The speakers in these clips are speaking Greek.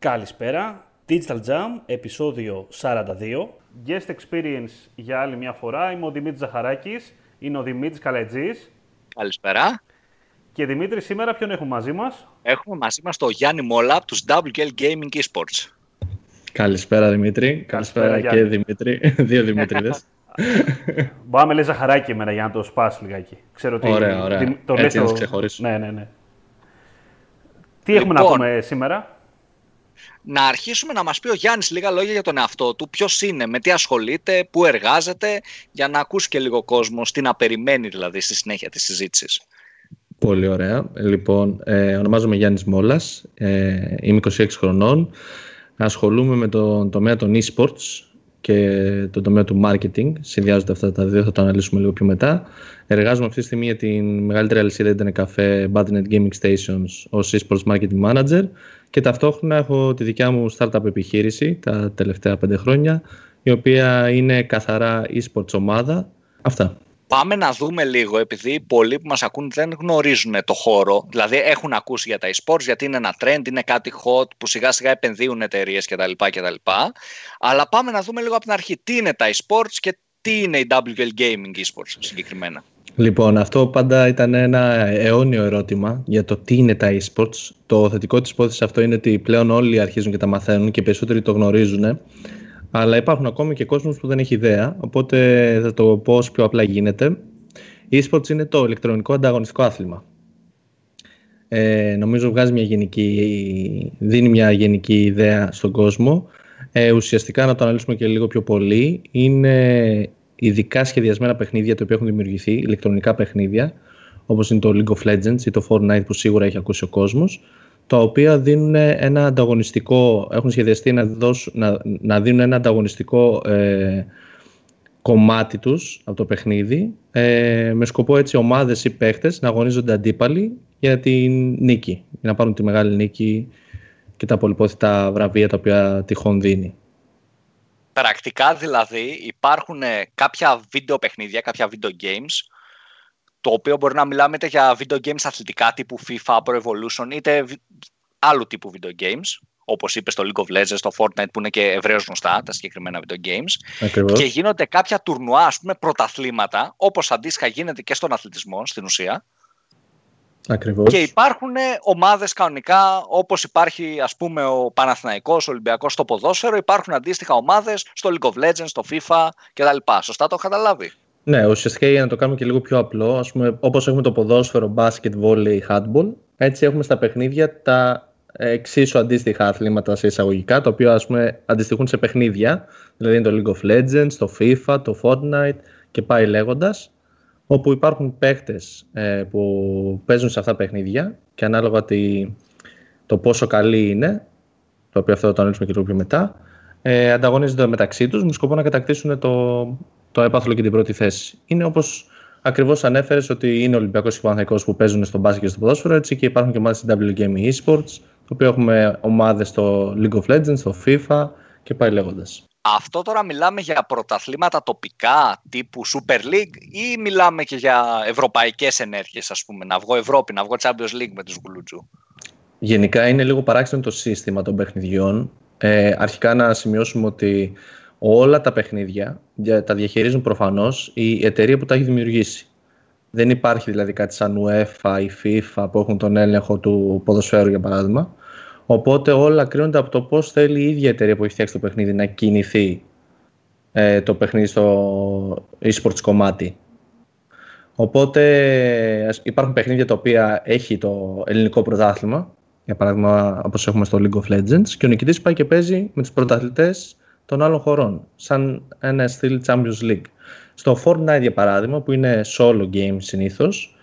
Καλησπέρα. Digital Jam, επεισόδιο 42. Guest experience για άλλη μια φορά. Είμαι ο Δημήτρης Ζαχαράκης. Είναι ο Δημήτρης Καλετζής. Καλησπέρα. Και Δημήτρη, σήμερα ποιον έχουμε μαζί μας; Έχουμε μαζί μας τον Γιάννη Μόλα από τους WGL Gaming Esports. Καλησπέρα Δημήτρη. Καλησπέρα, και Δημήτρη. Δύο Δημήτριδες. Μπορεί να με λέει Ζαχαράκη εμένα για να το σπάσει λιγάκι. Ξέρω ότι ωραία, ωραία. Το Έτσι να το ξεχωρίσω. Ναι, ναι, ναι. Τι έχουμε να λοιπόν, πούμε σήμερα; Να αρχίσουμε να μας πει ο Γιάννης λίγα λόγια για τον εαυτό του, ποιος είναι, με τι ασχολείται, πού εργάζεται, για να ακούσει και λίγο κόσμο, τι να περιμένει δηλαδή στη συνέχεια της συζήτησης. Πολύ ωραία. Λοιπόν, ε, ονομάζομαι Γιάννης Μόλας, ε, είμαι 26 χρονών, ασχολούμαι με τον τομέα των e-sports και τον τομέα του marketing. Συνδυάζονται αυτά τα δύο, θα το αναλύσουμε λίγο πιο μετά. Εργάζομαι αυτή τη στιγμή για την μεγαλύτερη αλυσίδα Internet Cafe Badnet Gaming Stations ως e-sports marketing manager και ταυτόχρονα έχω τη δικιά μου startup επιχείρηση τα τελευταία πέντε χρόνια η οποία είναι καθαρά e-sports ομάδα. Αυτά. Πάμε να δούμε λίγο, επειδή πολλοί που μας ακούν δεν γνωρίζουν το χώρο, δηλαδή έχουν ακούσει για τα e-sports, γιατί είναι ένα trend, είναι κάτι hot που σιγά σιγά επενδύουν εταιρείες κτλ, κτλ. Αλλά πάμε να δούμε λίγο από την αρχή τι είναι τα e-sports και τι είναι η WL Gaming eSports συγκεκριμένα; Λοιπόν, αυτό πάντα ήταν ένα αιώνιο ερώτημα για το τι είναι τα e-sports. Το θετικό της υπόθεσης αυτό είναι ότι πλέον όλοι αρχίζουν και τα μαθαίνουν και περισσότεροι το γνωρίζουν. Αλλά υπάρχουν ακόμη και κόσμος που δεν έχει ιδέα, οπότε θα το πω όσο πιο απλά γίνεται. E-sports είναι το ηλεκτρονικό ανταγωνιστικό άθλημα. Ε, νομίζω βγάζει μια γενική, δίνει μια γενική ιδέα στον κόσμο. Ε, ουσιαστικά να το αναλύσουμε και λίγο πιο πολύ. Είναι ειδικά σχεδιασμένα παιχνίδια τα οποία έχουν δημιουργηθεί, ηλεκτρονικά παιχνίδια, όπως είναι το League of Legends ή το Fortnite που σίγουρα έχει ακούσει ο κόσμος, τα οποία δίνουν ένα ανταγωνιστικό, έχουν σχεδιαστεί να, δώσουν, να, να δίνουν ένα ανταγωνιστικό ε, κομμάτι τους από το παιχνίδι, ε, με σκοπό έτσι ομάδες ή παίχτες να αγωνίζονται αντίπαλοι για την νίκη, για να πάρουν τη μεγάλη νίκη και τα πολυπόθητα βραβεία τα οποία τυχόν δίνει. Πρακτικά δηλαδή υπάρχουν κάποια βίντεο παιχνίδια, κάποια video games το οποίο μπορεί να μιλάμε είτε για video games αθλητικά τύπου FIFA, Pro Evolution, είτε άλλου τύπου video games, όπως είπες στο League of Legends, στο Fortnite που είναι και ευρέως γνωστά τα συγκεκριμένα video games. Και γίνονται κάποια τουρνουά, ας πούμε, πρωταθλήματα, όπως αντίστοιχα γίνεται και στον αθλητισμό στην ουσία. Ακριβώς. Και υπάρχουν ομάδες κανονικά, όπως υπάρχει ας πούμε ο Παναθηναϊκός, ο Ολυμπιακός στο ποδόσφαιρο, υπάρχουν αντίστοιχα ομάδες στο League of Legends, στο FIFA κτλ. Σωστά το έχω καταλάβει. Ναι, ουσιαστικά για να το κάνουμε και λίγο πιο απλό, ας πούμε, όπως έχουμε το ποδόσφαιρο, μπάσκετ, βόλεϊ, handball, έτσι έχουμε στα παιχνίδια τα εξίσου αντίστοιχα αθλήματα σε εισαγωγικά, τα οποία ας πούμε αντιστοιχούν σε παιχνίδια, δηλαδή είναι το League of Legends, το FIFA, το Fortnite και πάει λέγοντας, όπου υπάρχουν παίχτες ε, που παίζουν σε αυτά τα παιχνίδια και ανάλογα το πόσο καλή είναι, το οποίο αυτό θα το αναλύσουμε και λίγο πιο μετά, ε, ανταγωνίζονται μεταξύ τους με σκοπό να κατακτήσουν το, το έπαθλο και την πρώτη θέση. Είναι όπως ακριβώς ανέφερες ότι είναι ο Ολυμπιακός και ο που παίζουν στο μπάσκετ και στο ποδόσφαιρο, έτσι και υπάρχουν και ομάδες στην WGame Esports, το οποίο έχουμε ομάδες στο League of Legends, στο FIFA και πάει λέγοντας. Αυτό τώρα μιλάμε για πρωταθλήματα τοπικά τύπου Super League ή μιλάμε και για ευρωπαϊκές ενέργειες ας πούμε, να βγω Ευρώπη, να βγω Champions League με τους Γουλουτζού. Γενικά είναι λίγο παράξενο το σύστημα των παιχνιδιών. Ε, αρχικά να σημειώσουμε ότι όλα τα παιχνίδια τα διαχειρίζουν προφανώς η εταιρεία που τα έχει δημιουργήσει. Δεν υπάρχει δηλαδή κάτι σαν UEFA ή FIFA που έχουν τον έλεγχο του ποδοσφαίρου για παράδειγμα. Οπότε όλα κρίνονται από το πώς θέλει η ίδια εταιρεία που έχει φτιάξει το παιχνίδι να κινηθεί ε, το παιχνίδι στο e-sports κομμάτι. Οπότε υπάρχουν παιχνίδια τα οποία έχει το ελληνικό πρωτάθλημα, για παράδειγμα όπως έχουμε στο League of Legends και ο νικητής πάει και παίζει με τους πρωταθλητές των άλλων χωρών, σαν ένα στυλ Champions League. Στο Fortnite, για παράδειγμα, που είναι solo game συνήθως,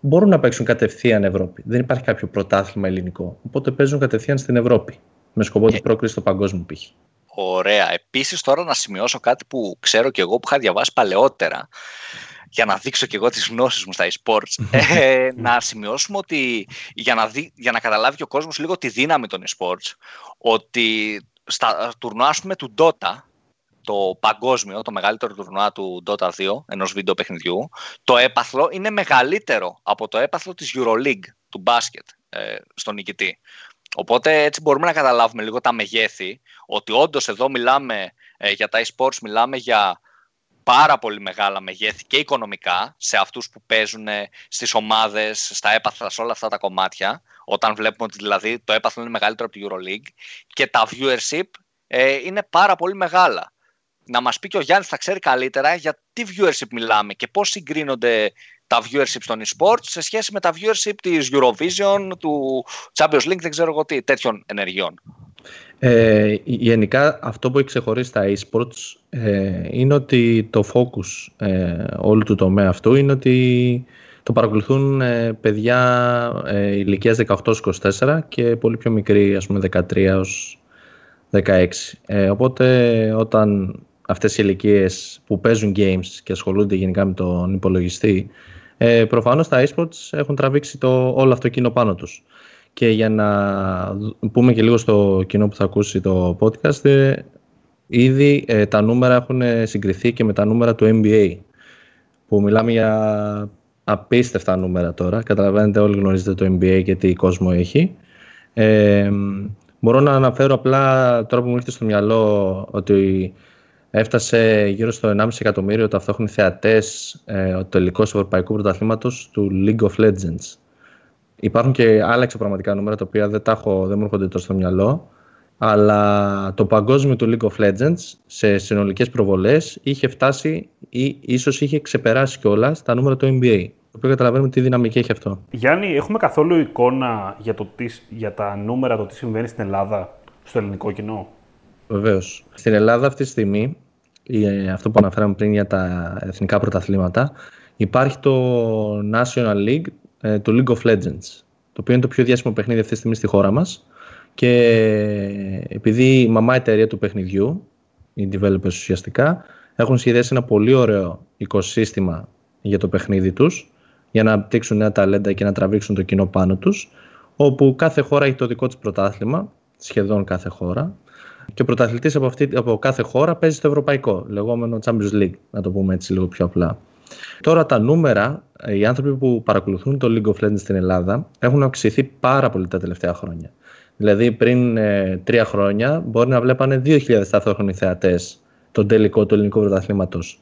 μπορούν να παίξουν κατευθείαν Ευρώπη. Δεν υπάρχει κάποιο πρωτάθλημα ελληνικό. Οπότε παίζουν κατευθείαν στην Ευρώπη. Με σκοπό την ε. πρόκριση στο παγκόσμιο π.χ. Ωραία. Επίσης, τώρα να σημειώσω κάτι που ξέρω και εγώ που είχα διαβάσει παλαιότερα για να δείξω και εγώ τις γνώσεις μου στα e-sports, ε, να σημειώσουμε ότι για να, δει, για να καταλάβει και ο κόσμος λίγο τη δύναμη των e-sports, ότι στα τουρνουά πούμε, του Dota, το παγκόσμιο, το μεγαλύτερο τουρνουά του Dota 2, ενός βίντεο παιχνιδιού, το έπαθλο είναι μεγαλύτερο από το έπαθλο της EuroLeague του μπάσκετ ε, στον νικητή. Οπότε έτσι μπορούμε να καταλάβουμε λίγο τα μεγέθη, ότι όντως εδώ μιλάμε ε, για τα e-sports, μιλάμε για πάρα πολύ μεγάλα μεγέθη και οικονομικά σε αυτούς που παίζουν στις ομάδες, στα έπαθλα, σε όλα αυτά τα κομμάτια, όταν βλέπουμε ότι δηλαδή το έπαθλο είναι μεγαλύτερο από το EuroLeague και τα viewership ε, είναι πάρα πολύ μεγάλα. Να μας πει και ο Γιάννης θα ξέρει καλύτερα για τι viewership μιλάμε και πώς συγκρίνονται τα viewership των e-sports σε σχέση με τα viewership της Eurovision, του Champions League, δεν ξέρω εγώ τι, τέτοιων ενεργειών. Ε, γενικά αυτό που έχει ξεχωρίσει τα e-sports ε, είναι ότι το focus ε, όλου του τομέα αυτού είναι ότι το παρακολουθούν ε, παιδιά ε, ηλικίας 18-24 και πολύ πιο μικροί, ας πούμε 13 16. Ε, οπότε όταν αυτές οι ηλικίες που παίζουν games και ασχολούνται γενικά με τον υπολογιστή ε, προφανώς τα esports έχουν τραβήξει το, όλο αυτό κοινό πάνω τους. Και για να πούμε και λίγο στο κοινό που θα ακούσει το podcast, ε, ήδη ε, τα νούμερα έχουν συγκριθεί και με τα νούμερα του NBA, που μιλάμε για απίστευτα νούμερα τώρα. Καταλαβαίνετε, όλοι γνωρίζετε το NBA και τι κόσμο έχει. Ε, μπορώ να αναφέρω απλά τώρα που μου ήρθε στο μυαλό ότι Έφτασε γύρω στο 1,5 εκατομμύριο ταυτόχρονοι θεατές ε, ο τελικός Ευρωπαϊκού Πρωταθλήματος του League of Legends. Υπάρχουν και άλλα εξωπραγματικά νούμερα τα οποία δεν, τα έχω, δεν μου έρχονται τόσο στο μυαλό. Αλλά το παγκόσμιο του League of Legends σε συνολικές προβολές είχε φτάσει ή ίσως είχε ξεπεράσει κιόλας τα νούμερα του NBA. Το οποίο καταλαβαίνουμε τι δυναμική έχει αυτό. Γιάννη, έχουμε καθόλου εικόνα για, το τι, για τα νούμερα, το τι συμβαίνει στην Ελλάδα, στο ελληνικό κοινό; Βεβαίως. Στην Ελλάδα αυτή τη στιγμή, ε, αυτό που αναφέραμε πριν για τα εθνικά πρωταθλήματα, υπάρχει το National League, ε, το League of Legends, το οποίο είναι το πιο διάσημο παιχνίδι αυτή τη στιγμή στη χώρα μας και επειδή η μαμά εταιρεία του παιχνιδιού, οι developers ουσιαστικά, έχουν σχεδιάσει ένα πολύ ωραίο οικοσύστημα για το παιχνίδι τους, για να απτύξουν νέα ταλέντα και να τραβήξουν το κοινό πάνω τους, όπου κάθε χώρα έχει το δικό της πρωτάθλημα, σχεδόν κάθε χώρα, και ο πρωταθλητής από, από κάθε χώρα παίζει στο ευρωπαϊκό, λεγόμενο Champions League, να το πούμε έτσι λίγο πιο απλά. Τώρα τα νούμερα, οι άνθρωποι που παρακολουθούν το League of Legends στην Ελλάδα έχουν αυξηθεί πάρα πολύ τα τελευταία χρόνια. Δηλαδή πριν ε, τρία χρόνια μπορεί να βλέπανε 2.000 ταυτόχρονοι θεατές τον τελικό του ελληνικού πρωταθλήματος.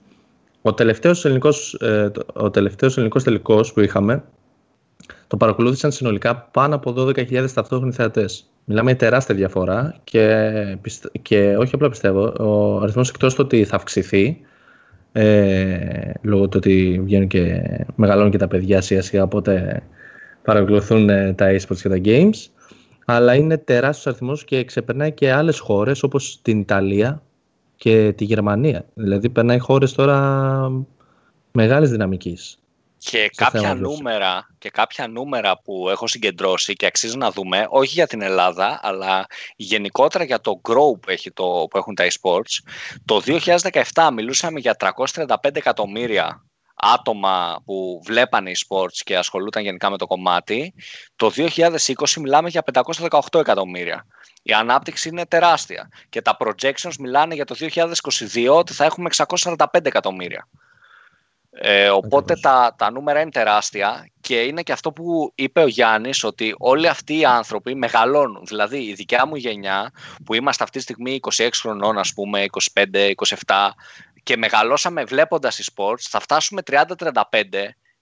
Ο τελευταίος ελληνικός, ε, ο τελευταίος ελληνικός τελικός που είχαμε το παρακολούθησαν συνολικά πάνω από 12.000 ταυτόχρονοι θεατές. Μιλάμε για τεράστια διαφορά και, και όχι απλά πιστεύω, ο αριθμός εκτός του ότι θα αυξηθεί ε, λόγω του ότι βγαίνουν και μεγαλώνουν και τα παιδιά σιγά σιγά οπότε παρακολουθούν ε, τα esports και τα games αλλά είναι τεράστιος αριθμός και ξεπερνάει και άλλες χώρες όπως την Ιταλία και τη Γερμανία. Δηλαδή περνάει χώρες τώρα μεγάλης δυναμικής. Και κάποια, νούμερα, και κάποια νούμερα που έχω συγκεντρώσει και αξίζει να δούμε, όχι για την Ελλάδα, αλλά γενικότερα για το grow που, έχει το, που έχουν τα e-sports. Το 2017 μιλούσαμε για 335 εκατομμύρια άτομα που βλέπανε e-sports και ασχολούνταν γενικά με το κομμάτι. Το 2020 μιλάμε για 518 εκατομμύρια. Η ανάπτυξη είναι τεράστια και τα projections μιλάνε για το 2022 ότι θα έχουμε 645 εκατομμύρια. Ε, οπότε τα, τα νούμερα είναι τεράστια και είναι και αυτό που είπε ο Γιάννης ότι όλοι αυτοί οι άνθρωποι μεγαλώνουν. Δηλαδή η δικιά μου γενιά που είμαστε αυτή τη στιγμή 26 χρονών ας πούμε, 25, 27 και μεγαλώσαμε βλέποντας οι sports θα φτάσουμε 30-35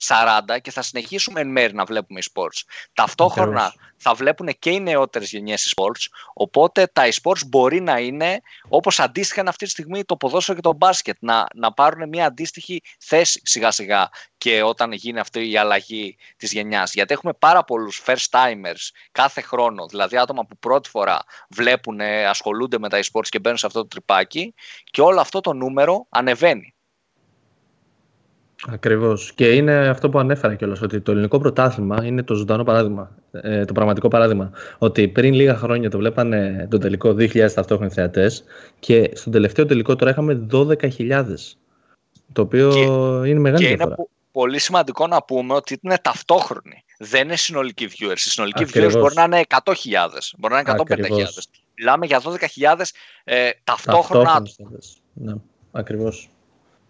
40 και θα συνεχίσουμε εν μέρει να βλέπουμε e-sports. Ταυτόχρονα θα βλέπουν και οι νεότερες γενιές e-sports, οπότε τα e-sports μπορεί να είναι όπως αντίστοιχα αυτή τη στιγμή το ποδόσφαιρο και το μπάσκετ, να, να πάρουν μια αντίστοιχη θέση σιγά σιγά και όταν γίνει αυτή η αλλαγή της γενιάς. Γιατί έχουμε πάρα πολλούς first timers κάθε χρόνο, δηλαδή άτομα που πρώτη φορά βλέπουν, ασχολούνται με τα e-sports και μπαίνουν σε αυτό το τρυπάκι και όλο αυτό το νούμερο ανεβαίνει. Ακριβώς. Και είναι αυτό που ανέφερα κιόλας, ότι το ελληνικό πρωτάθλημα είναι το ζωντανό παράδειγμα, ε, το πραγματικό παράδειγμα. Ότι πριν λίγα χρόνια το βλέπανε τον τελικό 2.000 ταυτόχρονοι θεατές και στον τελευταίο τελικό τώρα είχαμε 12.000. Το οποίο είναι μεγάλη και διαφορά. Είναι πολύ σημαντικό να πούμε ότι είναι ταυτόχρονοι. Δεν είναι συνολικοί viewers. Οι συνολικοί Ακριβώς. viewers μπορεί να είναι 100.000, μπορεί να είναι 150.000. Μιλάμε για 12.000 ε, ταυτόχρονα. Ναι, ακριβώς.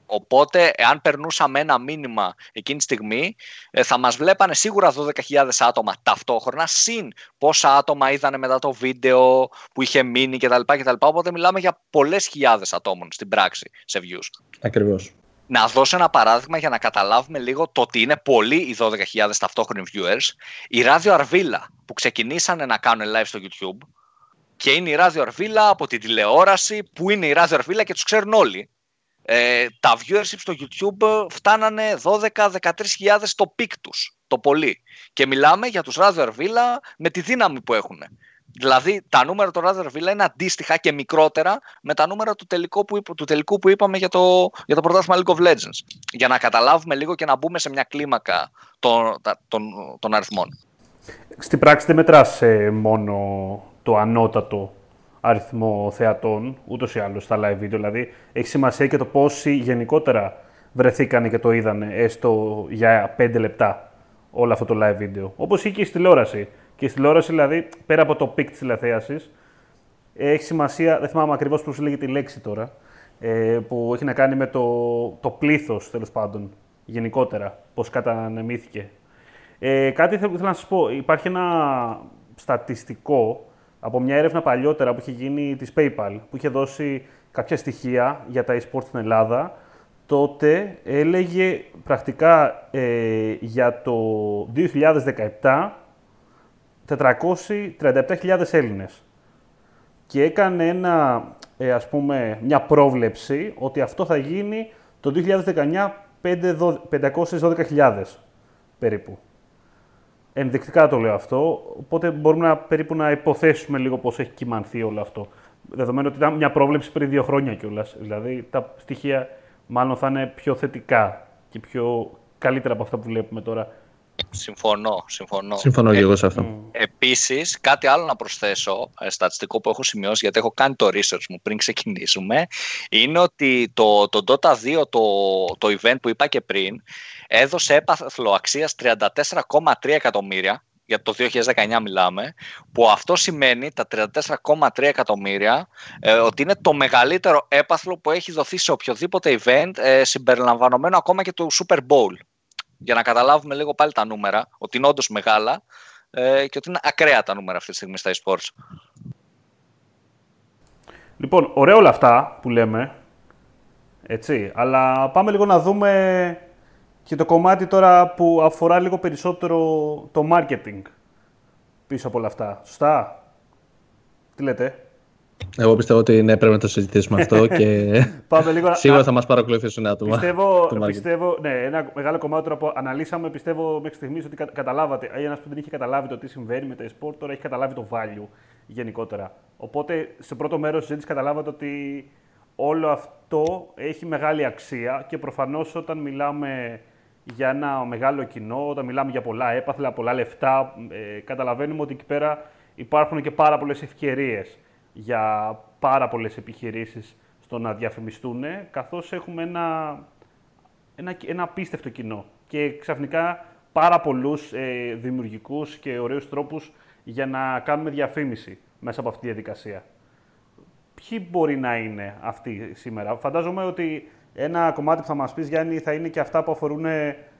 Οπότε, εάν περνούσαμε ένα μήνυμα εκείνη τη στιγμή, ε, θα μας βλέπανε σίγουρα 12.000 άτομα ταυτόχρονα, συν πόσα άτομα είδανε μετά το βίντεο που είχε μείνει κτλ. κτλ. Οπότε μιλάμε για πολλές χιλιάδες ατόμων στην πράξη σε views. Ακριβώς. Να δώσω ένα παράδειγμα για να καταλάβουμε λίγο το ότι είναι πολλοί οι 12.000 ταυτόχρονοι viewers. Η Ράδιο Αρβίλα που ξεκινήσανε να κάνουν live στο YouTube και είναι η Ράδιο Αρβίλα από την τηλεόραση που είναι η Ράδιο Αρβίλα και τους ξέρουν όλοι ε, τα viewership στο YouTube φτάνανε 12-13 χιλιάδες το peak τους, το πολύ. Και μιλάμε για τους Radio Arvilla με τη δύναμη που έχουν. Δηλαδή τα νούμερα του Radio Arvilla είναι αντίστοιχα και μικρότερα με τα νούμερα του τελικού που, του τελικού που είπαμε για το, για το πρωτάθλημα League of Legends. Για να καταλάβουμε λίγο και να μπούμε σε μια κλίμακα των, των, των αριθμών. Στην πράξη δεν μετράς ε, μόνο το ανώτατο αριθμό θεατών, ούτως ή άλλως στα live video. Δηλαδή, έχει σημασία και το πόσοι γενικότερα βρεθήκαν και το είδαν έστω για 5 λεπτά όλο αυτό το live video. Όπως είχε και στη τηλεόραση. Και στη τηλεόραση, δηλαδή, πέρα από το peak της τηλεθέασης, έχει σημασία, δεν θυμάμαι ακριβώς πώς λέγεται η λέξη τώρα, ε, που έχει να κάνει με το, το πλήθος, τέλος πάντων, γενικότερα, πώς κατανεμήθηκε. Ε, κάτι θέλω να σας πω, υπάρχει ένα στατιστικό από μια έρευνα παλιότερα που είχε γίνει της PayPal, που είχε δώσει κάποια στοιχεία για τα e-sports στην Ελλάδα, τότε έλεγε πρακτικά ε, για το 2017 437.000 Έλληνες. Και έκανε ένα, ε, ας πούμε, μια πρόβλεψη ότι αυτό θα γίνει το 2019 512.000 περίπου. Ενδεικτικά το λέω αυτό, οπότε μπορούμε να, περίπου να υποθέσουμε λίγο πώς έχει κοιμανθεί όλο αυτό. Δεδομένου ότι ήταν μια πρόβλεψη πριν δύο χρόνια κιόλας. Δηλαδή τα στοιχεία μάλλον θα είναι πιο θετικά και πιο καλύτερα από αυτά που βλέπουμε τώρα. Συμφωνώ, συμφωνώ. Συμφωνώ και εγώ σε αυτό. Mm. Επίσης, κάτι άλλο να προσθέσω, ε, στατιστικό που έχω σημειώσει, γιατί έχω κάνει το research μου πριν ξεκινήσουμε, είναι ότι το, το Dota 2, το, το event που είπα και πριν, έδωσε έπαθλο αξίας 34,3 εκατομμύρια, για το 2019 μιλάμε, που αυτό σημαίνει τα 34,3 εκατομμύρια ε, ότι είναι το μεγαλύτερο έπαθλο που έχει δοθεί σε οποιοδήποτε event ε, συμπεριλαμβανομένο ακόμα και του Super Bowl. Για να καταλάβουμε λίγο πάλι τα νούμερα, ότι είναι όντως μεγάλα ε, και ότι είναι ακραία τα νούμερα αυτή τη στιγμή στα eSports. Λοιπόν, ωραία όλα αυτά που λέμε, έτσι, αλλά πάμε λίγο να δούμε και το κομμάτι τώρα που αφορά λίγο περισσότερο το marketing πίσω από όλα αυτά. Σωστά; Τι λέτε; Εγώ πιστεύω ότι ναι, πρέπει να το συζητήσουμε αυτό και Πάμε λίγο... σίγουρα θα μας παρακολουθήσουν άτομα. Πιστεύω, πιστεύω, ναι, ένα μεγάλο κομμάτι τώρα που αναλύσαμε, πιστεύω μέχρι στιγμής ότι καταλάβατε. Ένας που δεν είχε καταλάβει το τι συμβαίνει με το e-sport, τώρα έχει καταλάβει το value γενικότερα. Οπότε, σε πρώτο μέρος τη συζήτηση καταλάβατε ότι όλο αυτό έχει μεγάλη αξία και προφανώς όταν μιλάμε για ένα μεγάλο κοινό, όταν μιλάμε για πολλά έπαθλα, πολλά λεφτά, ε, καταλαβαίνουμε ότι εκεί πέρα υπάρχουν και πάρα πολλές ευκαιρίες για πάρα πολλές επιχειρήσεις στο να διαφημιστούν, καθώς έχουμε ένα, ένα, ένα απίστευτο κοινό και ξαφνικά πάρα πολλούς ε, δημιουργικούς και ωραίους τρόπους για να κάνουμε διαφήμιση μέσα από αυτή τη διαδικασία. Ποιοι μπορεί να είναι αυτοί σήμερα; Φαντάζομαι ότι ένα κομμάτι που θα μας πεις, Γιάννη, θα είναι και αυτά που αφορούν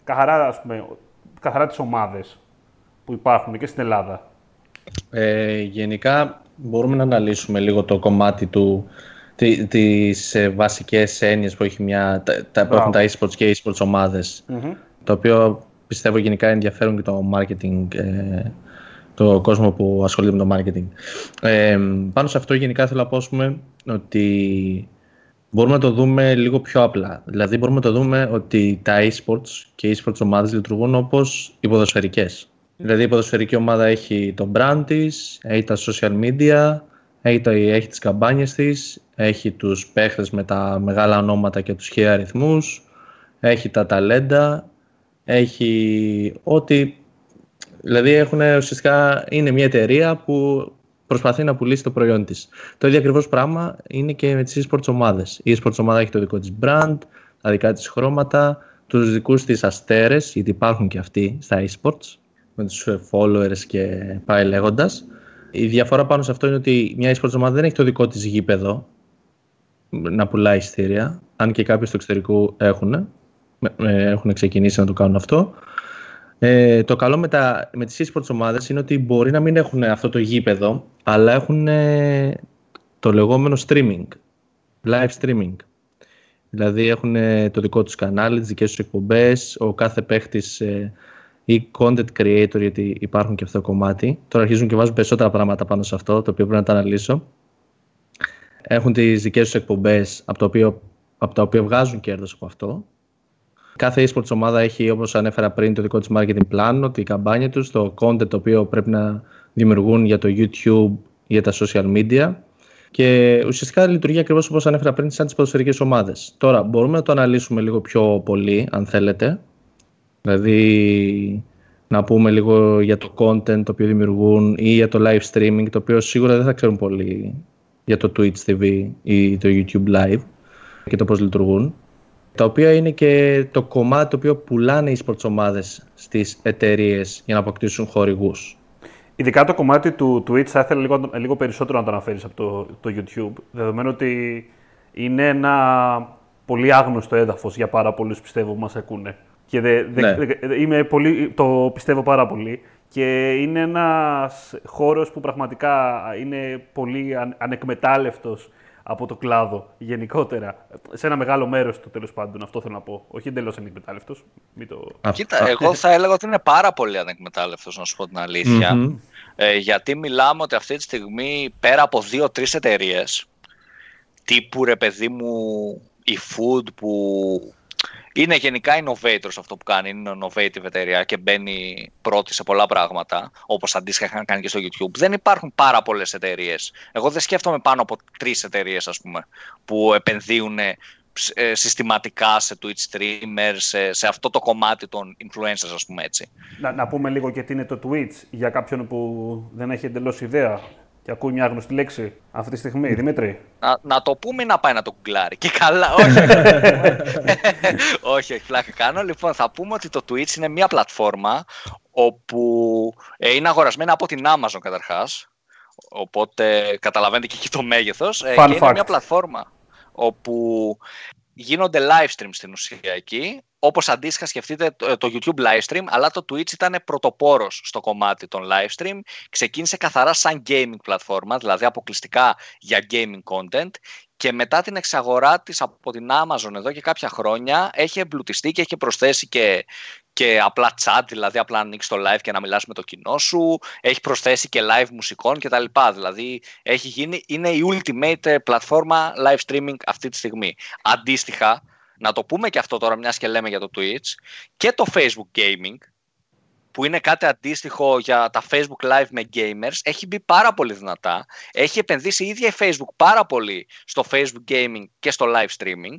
καθαρά, ας πούμε, καθαρά τις ομάδες που υπάρχουν και στην Ελλάδα. Ε, γενικά, μπορούμε να αναλύσουμε λίγο το κομμάτι του, τι, τις ε, βασικές έννοιες που, έχει μια, τα, που έχουν τα e-sports και e-sports ομαδες το οποίο πιστεύω γενικά ενδιαφέρουν και το marketing, ε, το κόσμο που ασχολείται με το marketing. Ε, πάνω σε αυτό γενικά θέλω να πω ότι μπορούμε να το δούμε λίγο πιο απλά. Δηλαδή μπορούμε να το δούμε ότι τα e-sports και οι e-sports ομάδες λειτουργούν όπως οι ποδοσφαιρικές. Δηλαδή η ποδοσφαιρική ομάδα έχει το brand της, έχει τα social media, έχει, το, έχει τις καμπάνιες της, έχει τους παίχτες με τα μεγάλα ονόματα και τους χιλιά αριθμούς, έχει τα ταλέντα, έχει ό,τι... Δηλαδή έχουν, ουσιαστικά είναι μια εταιρεία που προσπαθεί να πουλήσει το προϊόν της. Το ίδιο ακριβώς πράγμα είναι και με τις e-sports ομάδες. Η e-sports ομάδα έχει το δικό της brand, τα δικά της χρώματα, τους δικούς της αστέρες, γιατί υπάρχουν και αυτοί στα e-sports, με τους followers και πάει λέγοντας. Η διαφορά πάνω σε αυτό είναι ότι μια e-sports ομάδα δεν έχει το δικό της γήπεδο, να πουλάει ειστήρια, αν και κάποιοι στο εξωτερικό έχουν, έχουν ξεκινήσει να το κάνουν αυτό. Ε, το καλό με, τα, με τις e-sports ομάδες είναι ότι μπορεί να μην έχουν αυτό το γήπεδο, αλλά έχουν το λεγόμενο streaming, live streaming. Δηλαδή έχουν το δικό τους κανάλι, τις δικές τους εκπομπές, ο κάθε παίχτης ε, ή content creator, γιατί υπάρχουν και αυτό το κομμάτι. Τώρα αρχίζουν και βάζουν περισσότερα πράγματα πάνω σε αυτό, το οποίο πρέπει να τα αναλύσω. Έχουν τις δικές τους εκπομπές, από, το οποίο, από τα οποία βγάζουν κέρδος από αυτό. Κάθε e-sports ομάδα έχει, όπως ανέφερα πριν, το δικό της marketing πλάνο, τη καμπάνια τους, το content το οποίο πρέπει να δημιουργούν για το YouTube, για τα social media και ουσιαστικά λειτουργεί ακριβώς όπως ανέφερα πριν, σαν τις ποδοσφαιρικές ομάδες. Τώρα, μπορούμε να το αναλύσουμε λίγο πιο πολύ, αν θέλετε. Δηλαδή, να πούμε λίγο για το content το οποίο δημιουργούν ή για το live streaming, το οποίο σίγουρα δεν θα ξέρουν πολύ για το Twitch TV ή το YouTube Live και το πώς λειτουργούν. Τα οποία είναι και το κομμάτι το οποίο πουλάνε οι sports ομάδες στις εταιρείες για να αποκτήσουν χορηγούς. Ειδικά το κομμάτι του Twitch θα ήθελα λίγο, λίγο περισσότερο να το αναφέρεις από το, το YouTube, δεδομένου ότι είναι ένα πολύ άγνωστο έδαφος για πάρα πολλούς πιστεύω που μας ακούνε. Και δε, ναι. είμαι πολύ, το πιστεύω πάρα πολύ. Και είναι ένας χώρος που πραγματικά είναι πολύ αν, ανεκμετάλλευτος από το κλάδο γενικότερα. Σε ένα μεγάλο μέρος του τέλος πάντων, αυτό θέλω να πω. Όχι εντελώς ανεκμετάλλευτος. το... Κοίτα, εγώ θα έλεγα ότι είναι πάρα πολύ ανεκμετάλλευτος, να σου πω την αληθεια Ε, γιατί μιλάμε ότι αυτή τη στιγμή πέρα από δύο-τρεις εταιρείες, τύπου ρε παιδί μου η Food που είναι γενικά innovators αυτό που κάνει, είναι innovative εταιρεία και μπαίνει πρώτη σε πολλά πράγματα, όπως αντίστοιχα είχαν κάνει και στο YouTube. Δεν υπάρχουν πάρα πολλές εταιρείες. Εγώ δεν σκέφτομαι πάνω από τρεις εταιρείες, ας πούμε, που επενδύουν ε, συστηματικά σε Twitch streamers, σε, σε, αυτό το κομμάτι των influencers, ας πούμε έτσι. Να, να πούμε λίγο και τι είναι το Twitch για κάποιον που δεν έχει εντελώς ιδέα και ακούει μια γνωστή λέξη αυτή τη στιγμή, Δημήτρη. Να, να το πούμε ή να πάει να το κουγκλάρει. Και καλά, όχι. όχι, όχι, πλάκα κάνω. Λοιπόν, θα πούμε ότι το Twitch είναι μια πλατφόρμα όπου ε, είναι αγορασμένα από την Amazon καταρχάς. Οπότε καταλαβαίνετε και εκεί το μέγεθος. Ε, και είναι μια πλατφόρμα όπου γίνονται live streams στην ουσία εκεί Όπως αντίστοιχα σκεφτείτε το, YouTube live stream, αλλά το Twitch ήταν πρωτοπόρος στο κομμάτι των live stream. Ξεκίνησε καθαρά σαν gaming πλατφόρμα, δηλαδή αποκλειστικά για gaming content και μετά την εξαγορά της από την Amazon εδώ και κάποια χρόνια έχει εμπλουτιστεί και έχει προσθέσει και, και απλά chat, δηλαδή απλά να ανοίξει το live και να μιλάς με το κοινό σου, έχει προσθέσει και live μουσικών κτλ. Δηλαδή έχει γίνει, είναι η ultimate πλατφόρμα live streaming αυτή τη στιγμή. Αντίστοιχα, να το πούμε και αυτό τώρα, μιας και λέμε για το Twitch, και το Facebook Gaming, που είναι κάτι αντίστοιχο για τα Facebook Live με gamers, έχει μπει πάρα πολύ δυνατά. Έχει επενδύσει η ίδια η Facebook πάρα πολύ στο Facebook Gaming και στο live streaming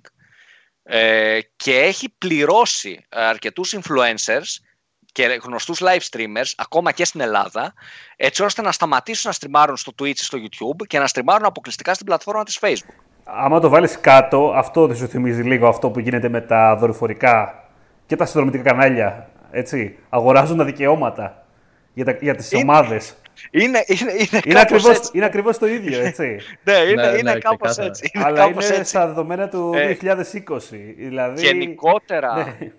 ε, και έχει πληρώσει αρκετούς influencers και γνωστούς live streamers, ακόμα και στην Ελλάδα, έτσι ώστε να σταματήσουν να στριμάρουν στο Twitch ή στο YouTube και να στριμάρουν αποκλειστικά στην πλατφόρμα της Facebook άμα το βάλεις κάτω, αυτό δεν σου θυμίζει λίγο αυτό που γίνεται με τα δορυφορικά και τα συνδρομητικά κανάλια, έτσι. Αγοράζουν τα δικαιώματα για, τα, για τις είναι, ομάδες. Είναι, είναι, είναι, είναι, ακριβώς, έτσι. είναι ακριβώς το ίδιο, έτσι. ναι, είναι, ναι, είναι ναι, κάπως έτσι. Είναι Αλλά κάπως είναι έτσι. στα δεδομένα του ε, 2020. Δηλαδή... Γενικότερα, ναι.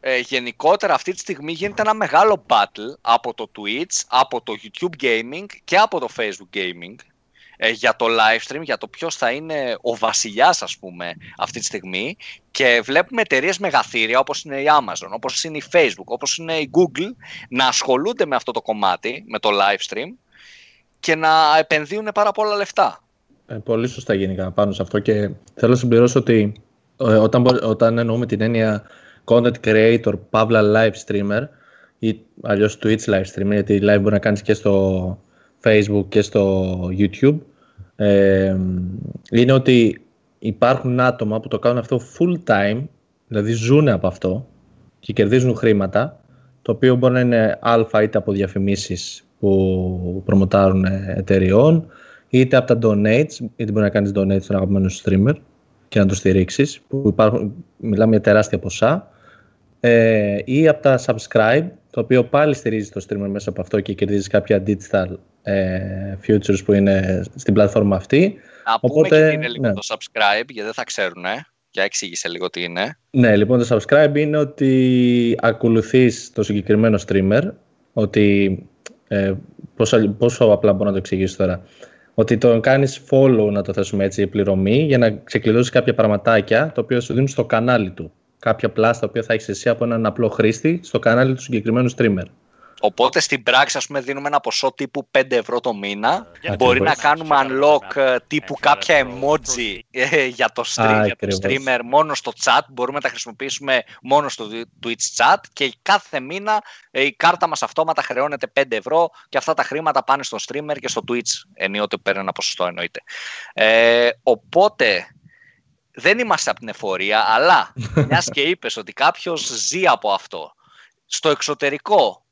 ε, γενικότερα αυτή τη στιγμή γίνεται ένα μεγάλο battle από το Twitch, από το YouTube Gaming και από το Facebook Gaming ε, για το live stream, για το ποιος θα είναι ο βασιλιάς, ας πούμε, αυτή τη στιγμή. Και βλέπουμε εταιρείες μεγαθύρια όπως είναι η Amazon, όπως είναι η Facebook, όπως είναι η Google να ασχολούνται με αυτό το κομμάτι, με το live stream και να επενδύουν πάρα πολλά λεφτά. Ε, πολύ σωστά γενικά πάνω σε αυτό και θέλω να συμπληρώσω ότι ε, όταν, όταν εννοούμε την έννοια content creator, παύλα live streamer ή αλλιώς Twitch live streamer, γιατί live μπορεί να κάνεις και στο Facebook και στο YouTube ε, είναι ότι υπάρχουν άτομα που το κάνουν αυτό full time, δηλαδή ζουν από αυτό και κερδίζουν χρήματα, το οποίο μπορεί να είναι αλφα είτε από διαφημίσεις που προμοτάρουν εταιριών, είτε από τα donates, είτε μπορεί να κάνεις donate στον αγαπημένο streamer και να το στηρίξεις, που υπάρχουν, μιλάμε για τεράστια ποσά, ε, ή από τα subscribe, το οποίο πάλι στηρίζει το streamer μέσα από αυτό και κερδίζει κάποια digital ε, futures που είναι στην πλατφόρμα αυτή. Να πούμε και τι είναι λίγο ναι. το subscribe, γιατί δεν θα ξέρουν. Ε. Για εξήγησε λίγο τι είναι. Ναι, λοιπόν το subscribe είναι ότι ακολουθείς το συγκεκριμένο streamer, ότι ε, πόσο, πόσο απλά μπορώ να το εξηγήσω τώρα. Ότι τον κάνεις follow, να το θέσουμε έτσι, πληρωμή, για να ξεκλειδώσεις κάποια πραγματάκια, το οποίο σου δίνουν στο κανάλι του. Κάποια πλάστα, τα οποία θα έχεις εσύ από έναν απλό χρήστη στο κανάλι του συγκεκριμένου streamer. Οπότε στην πράξη, ας πούμε, δίνουμε ένα ποσό τύπου 5 ευρώ το μήνα. Μπορεί να κάνουμε unlock ε, τύπου κάποια emoji ε, για το, stream, για το streamer μόνο στο chat. Μπορούμε να τα χρησιμοποιήσουμε μόνο στο Twitch chat και κάθε μήνα ε, η κάρτα μας αυτόματα χρεώνεται 5 ευρώ και αυτά τα χρήματα πάνε στο streamer και στο Twitch ενίοτε παίρνει ένα ποσοστό εννοείται. Ε, οπότε δεν είμαστε από την εφορία, αλλά μιας και είπες ότι κάποιος ζει από αυτό. Στο εξωτερικό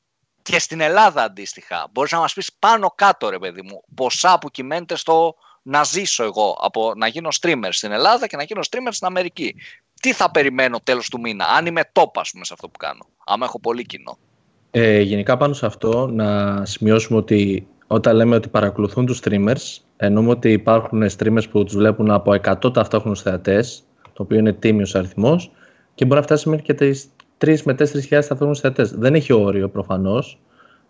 και στην Ελλάδα αντίστοιχα. Μπορείς να μας πεις πάνω κάτω, ρε παιδί μου, ποσά που κυμαίνεται στο να ζήσω εγώ από να γίνω streamer στην Ελλάδα και να γίνω streamer στην Αμερική. Τι θα περιμένω τέλος του μήνα, αν είμαι top, ας πούμε, σε αυτό που κάνω, άμα έχω πολύ κοινό. Ε, γενικά πάνω σε αυτό, να σημειώσουμε ότι όταν λέμε ότι παρακολουθούν τους streamers, εννοούμε ότι υπάρχουν streamers που τους βλέπουν από 100 ταυτόχρονους θεατές, το οποίο είναι τίμιος αριθμός, και μπορεί να φτάσει μέχρι και 3 με 4 χιλιάδες ταυτόχρονους θεατές. Δεν έχει όριο προφανώς.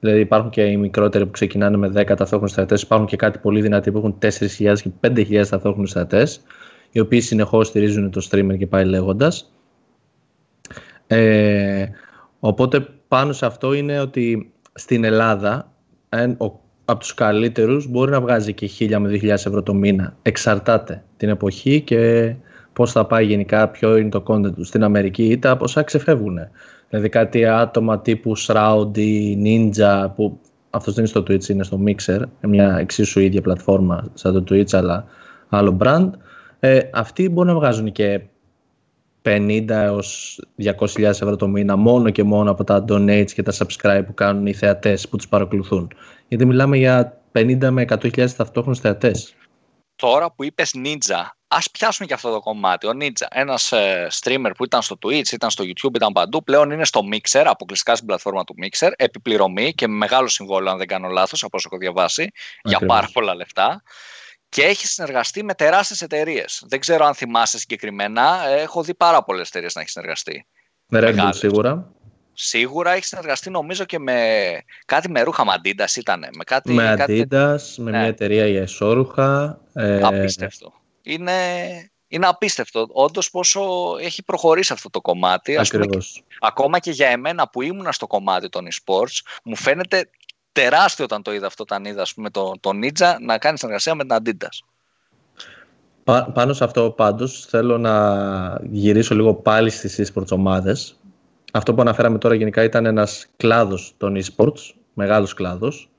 Δηλαδή υπάρχουν και οι μικρότεροι που ξεκινάνε με 10 ταυτόχρονους θεατές. Υπάρχουν και κάτι πολύ δυνατοί που έχουν 4.000 και 5.000 ταυτόχρονους θεατές, οι οποίοι συνεχώς στηρίζουν το streamer και πάει λέγοντας. Ε, οπότε πάνω σε αυτό είναι ότι στην Ελλάδα από τους καλύτερους μπορεί να βγάζει και 1.000 με 2.000 ευρώ το μήνα. Εξαρτάται την εποχή και πώς θα πάει γενικά, ποιο είναι το content τους στην Αμερική ή τα ποσά ξεφεύγουν. Δηλαδή κάτι άτομα τύπου Shroud ή Ninja που αυτός δεν είναι στο Twitch, είναι στο Mixer, μια εξίσου ίδια πλατφόρμα σαν το Twitch αλλά άλλο brand. Ε, αυτοί μπορούν να βγάζουν και 50 έως 200.000 ευρώ το μήνα μόνο και μόνο από τα donates και τα subscribe που κάνουν οι θεατές που τους παρακολουθούν. Γιατί μιλάμε για 50 με 100.000 ταυτόχρονους θεατές. Τώρα που είπες Ninja, Α πιάσουμε και αυτό το κομμάτι. Ο Ninja, ένας ε, streamer που ήταν στο Twitch, ήταν στο YouTube, ήταν παντού, πλέον είναι στο Mixer, αποκλειστικά στην πλατφόρμα του Mixer, επιπληρωμή και με μεγάλο συμβόλαιο, αν δεν κάνω λάθος, από όσο έχω διαβάσει, για πάρα πολλά λεφτά. Και έχει συνεργαστεί με τεράστιες εταιρείες. Δεν ξέρω αν θυμάσαι συγκεκριμένα. Έχω δει πάρα πολλές εταιρείες να έχει συνεργαστεί. Με Red Bull σίγουρα. Σίγουρα έχει συνεργαστεί νομίζω και με κάτι με ρούχα με Adidas ήταν. Με, κάτι, με κάτι... με ναι. μια εταιρεία για εσώρουχα. Ε... Απίστευτο είναι, είναι απίστευτο. Όντως πόσο έχει προχωρήσει αυτό το κομμάτι. Ακριβώς. ακόμα και για εμένα που ήμουνα στο κομμάτι των e-sports, μου φαίνεται τεράστιο όταν το είδα αυτό, όταν είδα πούμε, το, το Ninja να κάνει συνεργασία με την Adidas. πάνω σε αυτό πάντως θέλω να γυρίσω λίγο πάλι στις e-sports ομάδες. Αυτό που αναφέραμε τώρα γενικά ήταν ένας κλάδος των e-sports, μεγάλος κλάδος,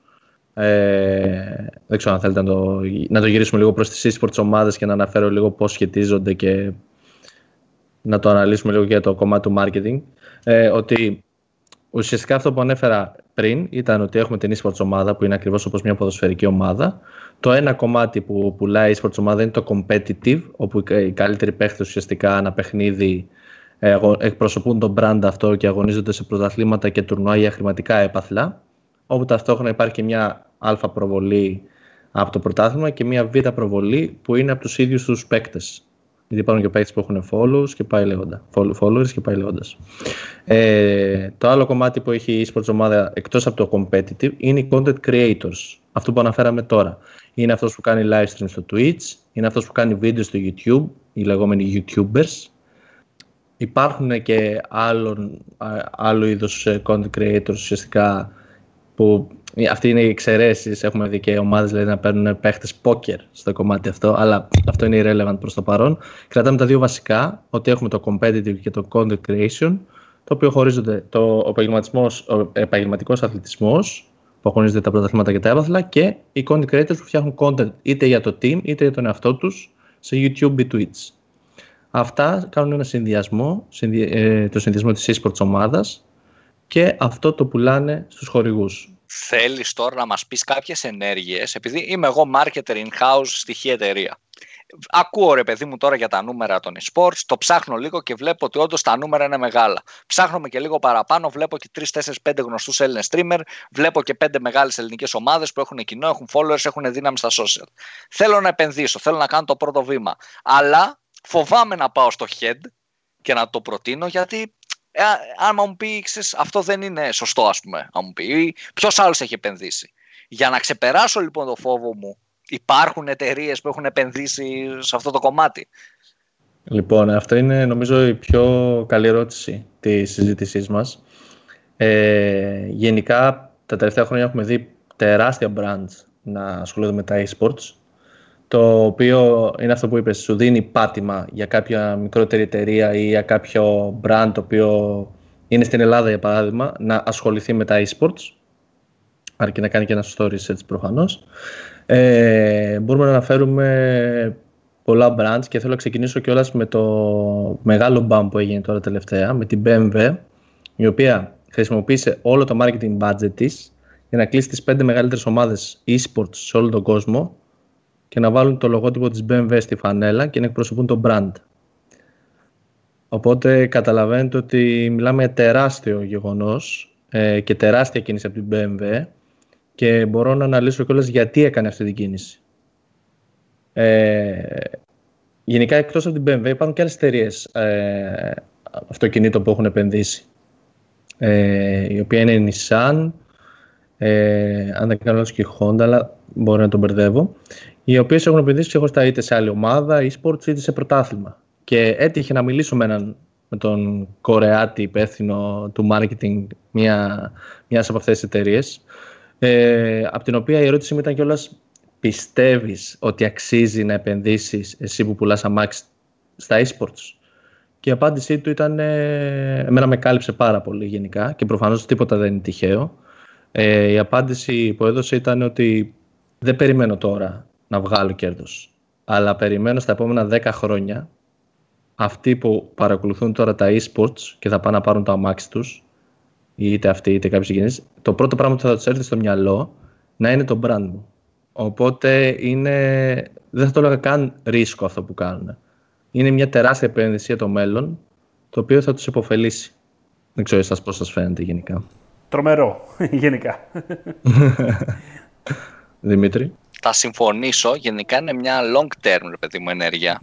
ε, δεν ξέρω αν θέλετε να το, να το γυρίσουμε λίγο προς τις e-sports ομάδες και να αναφέρω λίγο πώς σχετίζονται και να το αναλύσουμε λίγο για το κομμάτι του marketing. Ε, ότι ουσιαστικά αυτό που ανέφερα πριν ήταν ότι έχουμε την e-sports ομάδα που είναι ακριβώς όπως μια ποδοσφαιρική ομάδα. Το ένα κομμάτι που πουλάει η e-sports ομάδα είναι το competitive, όπου οι καλύτεροι παίχτες ουσιαστικά ένα παιχνίδι ε, εκπροσωπούν τον brand αυτό και αγωνίζονται σε πρωταθλήματα και τουρνουά για χρηματικά έπαθλα όπου ταυτόχρονα υπάρχει και μια α προβολή από το πρωτάθλημα και μια β προβολή που είναι από τους ίδιους τους παίκτες. Γιατί υπάρχουν και παίκτες που έχουν followers και πάει λέγοντα. Followers και πάει λέγοντας. Ε, το άλλο κομμάτι που έχει η eSports ομάδα εκτός από το competitive είναι οι content creators. Αυτό που αναφέραμε τώρα. Είναι αυτός που κάνει live stream στο Twitch, είναι αυτός που κάνει βίντεο στο YouTube, οι λεγόμενοι YouTubers. Υπάρχουν και άλλων, άλλο είδος ε, content creators ουσιαστικά που αυτή είναι οι εξαιρέσεις. Έχουμε δει και ομάδες δηλαδή, να παίρνουν παίχτες πόκερ στο κομμάτι αυτό, αλλά αυτό είναι irrelevant προς το παρόν. Κρατάμε τα δύο βασικά, ότι έχουμε το competitive και το content creation, το οποίο χωρίζονται το ο επαγγελματικός αθλητισμός, που αγωνίζονται τα πρωταθλήματα και τα έβαθλα, και οι content creators που φτιάχνουν content είτε για το team είτε για τον εαυτό τους σε YouTube ή Twitch. Αυτά κάνουν ένα συνδυασμό, ε, το συνδυασμό της eSports ομάδας και αυτό το πουλάνε στους χορηγούς. Θέλεις τώρα να μας πεις κάποιες ενέργειες, επειδή είμαι εγώ marketer in-house στοιχεία εταιρεία. ακούω ρε παιδί μου τώρα για τα νούμερα των eSports, το ψάχνω λίγο και βλέπω ότι όντως τα νούμερα είναι μεγάλα. Ψάχνω και λίγο παραπάνω, βλέπω και 3, 4, 5 γνωστούς Έλληνες streamer, βλέπω και 5 μεγάλες ελληνικές ομάδες που έχουν κοινό, έχουν followers, έχουν δύναμη στα social. Θέλω να επενδύσω, θέλω να κάνω το πρώτο βήμα. Αλλά φοβάμαι να πάω στο head και να το προτείνω γιατί ε, αν μου πει ξέρεις, αυτό δεν είναι σωστό ας πούμε, αν μου πει ποιος άλλος έχει επενδύσει. Για να ξεπεράσω λοιπόν το φόβο μου υπάρχουν εταιρείες που έχουν επενδύσει σε αυτό το κομμάτι. Λοιπόν, αυτό είναι νομίζω η πιο καλή ερώτηση της συζήτησής μας. Ε, γενικά, τα τελευταία χρόνια έχουμε δει τεράστια brands να ασχολούνται με τα e-sports, το οποίο είναι αυτό που είπες, σου δίνει πάτημα για κάποια μικρότερη εταιρεία ή για κάποιο brand το οποίο είναι στην Ελλάδα για παράδειγμα, να ασχοληθεί με τα e-sports, αρκεί να κάνει και ένα story research προφανώς. Ε, μπορούμε να αναφέρουμε πολλά brands και θέλω να ξεκινήσω κιόλας με το μεγάλο bump που έγινε τώρα τελευταία, με την BMW, η οποία χρησιμοποίησε όλο το marketing budget της για να κλείσει τις πέντε μεγαλύτερες ομάδες e-sports σε όλο τον κόσμο και να βάλουν το λογότυπο της BMW στη φανέλα και να εκπροσωπούν το brand. Οπότε καταλαβαίνετε ότι μιλάμε για τεράστιο γεγονός ε, και τεράστια κίνηση από την BMW και μπορώ να αναλύσω κιόλας γιατί έκανε αυτή την κίνηση. Ε, γενικά εκτός από την BMW υπάρχουν και άλλες εταιρείες ε, αυτοκινήτων που έχουν επενδύσει. Ε, η οποία είναι η Nissan, ε, αν δεν κάνω και η Honda, αλλά μπορεί να τον μπερδεύω, οι οποίες έχουν επενδύσει ξεχωριστά είτε σε άλλη ομάδα, e-sports είτε σε πρωτάθλημα. Και έτυχε να μιλήσω με, έναν, με τον Κορεάτη υπεύθυνο του marketing μια, μιας από αυτές τις εταιρείες, ε, από την οποία η ερώτηση μου ήταν κιόλας πιστεύεις ότι αξίζει να επενδύσεις εσύ που πουλάς αμάξι στα e-sports; Και η απάντησή του ήταν, ε, εμένα με κάλυψε πάρα πολύ γενικά και προφανώς τίποτα δεν είναι τυχαίο. Ε, η απάντηση που έδωσε ήταν ότι δεν περιμένω τώρα να βγάλω κέρδος, αλλά περιμένω στα επόμενα 10 χρόνια αυτοί που παρακολουθούν τώρα τα e-sports και θα πάνε να πάρουν το αμάξι τους είτε αυτοί είτε κάποιοι συγγενείς, το πρώτο πράγμα που θα τους έρθει στο μυαλό να είναι το brand μου. Οπότε είναι, δεν θα το έλεγα καν ρίσκο αυτό που κάνουν. Είναι μια τεράστια επένδυση για το μέλλον, το οποίο θα τους υποφελήσει. Δεν ξέρω εσάς πώς σας φαίνεται γενικά. Τρομερό, γενικά. Δημήτρη. Θα συμφωνήσω, γενικά είναι μια long term, ρε παιδί μου, ενέργεια.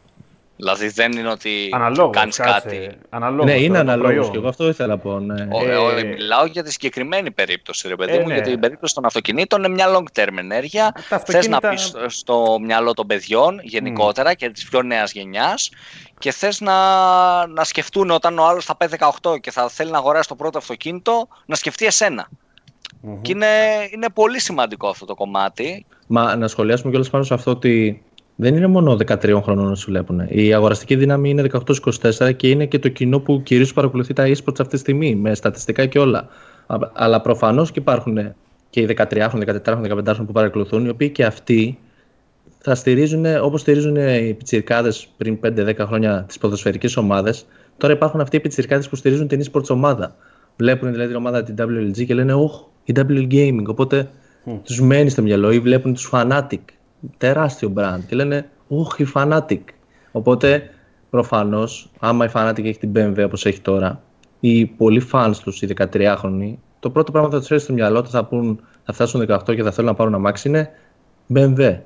Δηλαδή δεν είναι ότι κάνεις κάτι. Αναλόγως, ναι, είναι αναλόγως και εγώ αυτό ήθελα να πω. Ναι. Ο, ε, μιλάω για τη συγκεκριμένη περίπτωση, ρε παιδί ε, μου, ναι. γιατί η περίπτωση των αυτοκινήτων είναι μια long term ενέργεια. Αυτοκίνητα... Θες να πεις στο μυαλό των παιδιών γενικότερα mm. και της πιο νέας γενιάς και θες να, να σκεφτούν όταν ο άλλος θα πάει 18 και θα θέλει να αγοράσει το πρώτο αυτοκίνητο, να σκεφτεί εσένα. Mm-hmm. Και είναι, είναι πολύ σημαντικό αυτό το κομμάτι. Μα να σχολιάσουμε κιόλας πάνω σε αυτό ότι δεν είναι μόνο 13 χρονών να σου βλέπουν. Η αγοραστική δύναμη είναι 18-24 και είναι και το κοινό που κυρίως παρακολουθεί τα e-sports αυτή τη στιγμή, με στατιστικά και όλα. Αλλά προφανώς και υπάρχουν και οι 13, 14, 15 που παρακολουθούν, οι οποίοι και αυτοί θα στηρίζουν, όπως στηρίζουν οι πιτσιρκάδε πριν 5-10 χρόνια τις ποδοσφαιρικές ομάδες, τώρα υπάρχουν αυτοί οι πιτσιρκάδε που στηρίζουν την e-sports ομάδα. Βλέπουν δηλαδή την ομάδα την WLG και λένε, Ωχ, η W Gaming. Οπότε mm. τους μένει στο μυαλό ή βλέπουν τους Fanatic τεράστιο brand και λένε Ωχ, η Fanatic. Οπότε προφανώς, άμα η Fanatic έχει την BMW όπως έχει τώρα, οι πολλοί fans τους, οι 13χρονοι, το πρώτο πράγμα που θα τους έρθει στο μυαλό του θα, πούν, θα φτάσουν 18 και θα θέλουν να πάρουν αμάξι είναι BMW.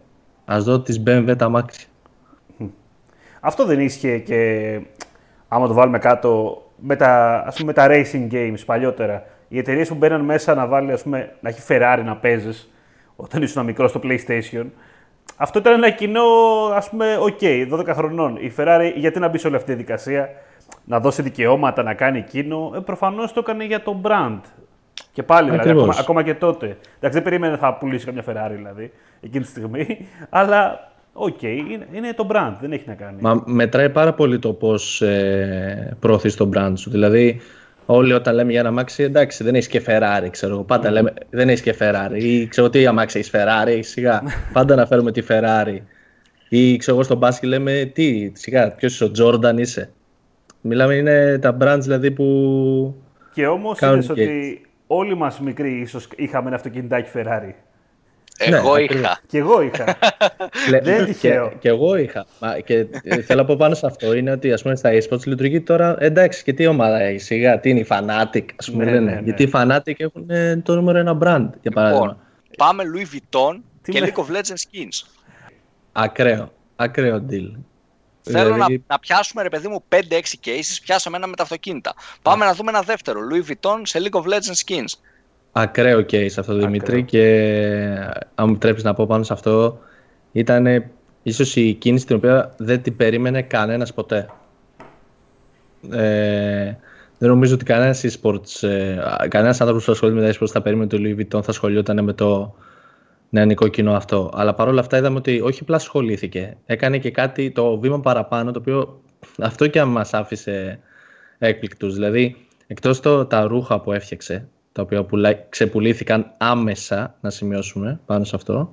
Α δω τις BMW τα αμάξι. Αυτό δεν ίσχυε και άμα το βάλουμε κάτω με τα, ας πούμε, με τα racing games παλιότερα. Οι εταιρείες που μπαίναν μέσα να βάλει, ας πούμε, να έχει Ferrari να παίζεις όταν ήσουν μικρό στο PlayStation αυτό ήταν ένα κοινό, ας πούμε, OK, okay, 12 χρονών. Η Ferrari γιατί να μπει σε όλη αυτή τη διαδικασία, να δώσει δικαιώματα, να κάνει εκείνο. Ε, Προφανώς το έκανε για το brand. Και πάλι, δηλαδή, ακόμα, ακόμα, και τότε. Εντάξει, δεν περίμενε θα πουλήσει καμιά Ferrari, δηλαδή, εκείνη τη στιγμή. Αλλά OK, okay, είναι, είναι, το brand, δεν έχει να κάνει. Μα μετράει πάρα πολύ το πώς ε, προωθείς το brand σου. Δηλαδή, Όλοι όταν λέμε για ένα αμάξι, εντάξει, δεν έχεις και Ferrari, ξέρω εγώ. Πάντα λέμε δεν έχεις και Ferrari. Ή ξέρω τι αμάξι έχεις Ferrari, σιγά. Πάντα να φέρουμε τη Ferrari. Ή ξέρω εγώ στον μπάσκετ λέμε τι, σιγά, ποιος είσαι ο Jordan είσαι. Μιλάμε είναι τα brands δηλαδή που. Και όμως είδες ότι όλοι μας μικροί ίσως είχαμε ένα αυτοκινητάκι Ferrari. Εγώ ναι, είχα. Και εγώ είχα. Δεν είναι τυχαίο. Και, εγώ είχα. Μα, και θέλω να πω πάνω σε αυτό είναι ότι ας πούμε στα eSports λειτουργεί τώρα εντάξει και τι ομάδα έχει σιγά, τι είναι η Fanatic ας πούμε ναι, λένε. Ναι, ναι. Γιατί οι Fanatic έχουν ε, το νούμερο ένα brand για παράδειγμα. Λοιπόν, πάμε Louis Vuitton και League of Legends skins. Ακραίο. Ακραίο deal. Θέλω δηλαδή... να, να πιάσουμε ρε παιδί μου 5-6 cases, πιάσαμε ένα με τα αυτοκίνητα. Πάμε να δούμε ένα δεύτερο. Louis Vuitton σε League of Legends skins. Ακραίο case αυτό Δημήτρη και αν μου τρέψει να πω πάνω σε αυτό ήταν ίσως η κίνηση την οποία δεν την περίμενε κανένας ποτέ. Ε, δεν νομίζω ότι κανένας e-sports, ε, κανένας άνθρωπος που ασχολείται με τα e-sports θα περίμενε το Louis Vuitton θα ασχολιόταν με το νεανικό κοινό αυτό. Αλλά παρόλα αυτά είδαμε ότι όχι απλά ασχολήθηκε, έκανε και κάτι το βήμα παραπάνω το οποίο αυτό και αν μας άφησε έκπληκτους. Δηλαδή εκτός το, τα ρούχα που έφτιαξε τα οποία ξεπουλήθηκαν άμεσα, να σημειώσουμε πάνω σε αυτό.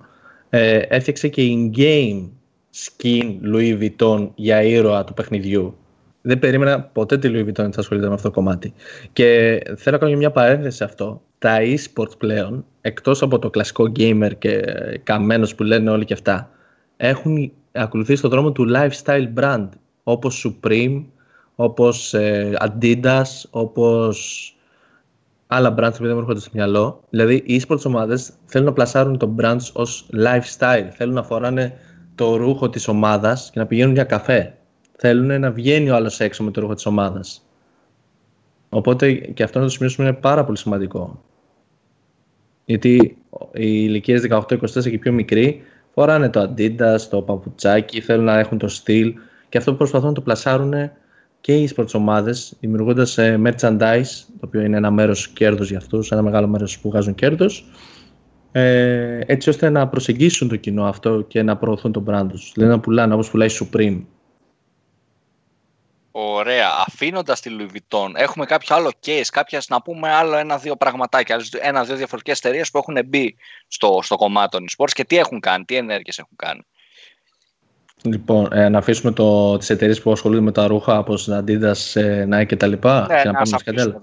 Ε, έφτιαξε και in-game skin Louis Vuitton για ήρωα του παιχνιδιού. Δεν περίμενα ποτέ τη Louis Vuitton να ασχολείται με αυτό το κομμάτι. Και θέλω να κάνω μια παρένθεση σε αυτό. Τα e-sports πλέον, εκτός από το κλασικό gamer και καμένος που λένε όλοι και αυτά, έχουν ακολουθήσει το δρόμο του lifestyle brand, όπως Supreme, όπως ε, Adidas, όπως άλλα brands που δεν μου έρχονται στο μυαλό. Δηλαδή, οι e-sports ομάδες θέλουν να πλασάρουν το brands ως lifestyle. Θέλουν να φοράνε το ρούχο της ομάδας και να πηγαίνουν για καφέ. Θέλουν να βγαίνει ο άλλος έξω με το ρούχο της ομάδας. Οπότε και αυτό να το σημειώσουμε είναι πάρα πολύ σημαντικό. Γιατί οι ηλικίες 18-24 και πιο μικροί φοράνε το Adidas, το παπουτσάκι, θέλουν να έχουν το στυλ και αυτό που προσπαθούν να το πλασάρουν και οι sports ομάδες, δημιουργώντας ε, merchandise, το οποίο είναι ένα μέρος κέρδος για αυτούς, ένα μεγάλο μέρος που βγάζουν κέρδος, ε, έτσι ώστε να προσεγγίσουν το κοινό αυτό και να προωθούν τον brand τους. Δηλαδή να πουλάνε όπως πουλάει Supreme. Ωραία. Αφήνοντας τη Louis Vuitton, έχουμε κάποιο άλλο case, κάποια να πούμε άλλο ένα-δύο πραγματάκια, ένα-δύο διαφορετικές εταιρείες που έχουν μπει στο, στο κομμάτι των sports και τι έχουν κάνει, τι ενέργειες έχουν κάνει. Λοιπόν, ε, να αφήσουμε το, τις εταιρείες που ασχολούνται με τα ρούχα όπως Adidas, ε, Nike και τα λοιπά ναι, και να, να πάμε σε κάτι άλλο.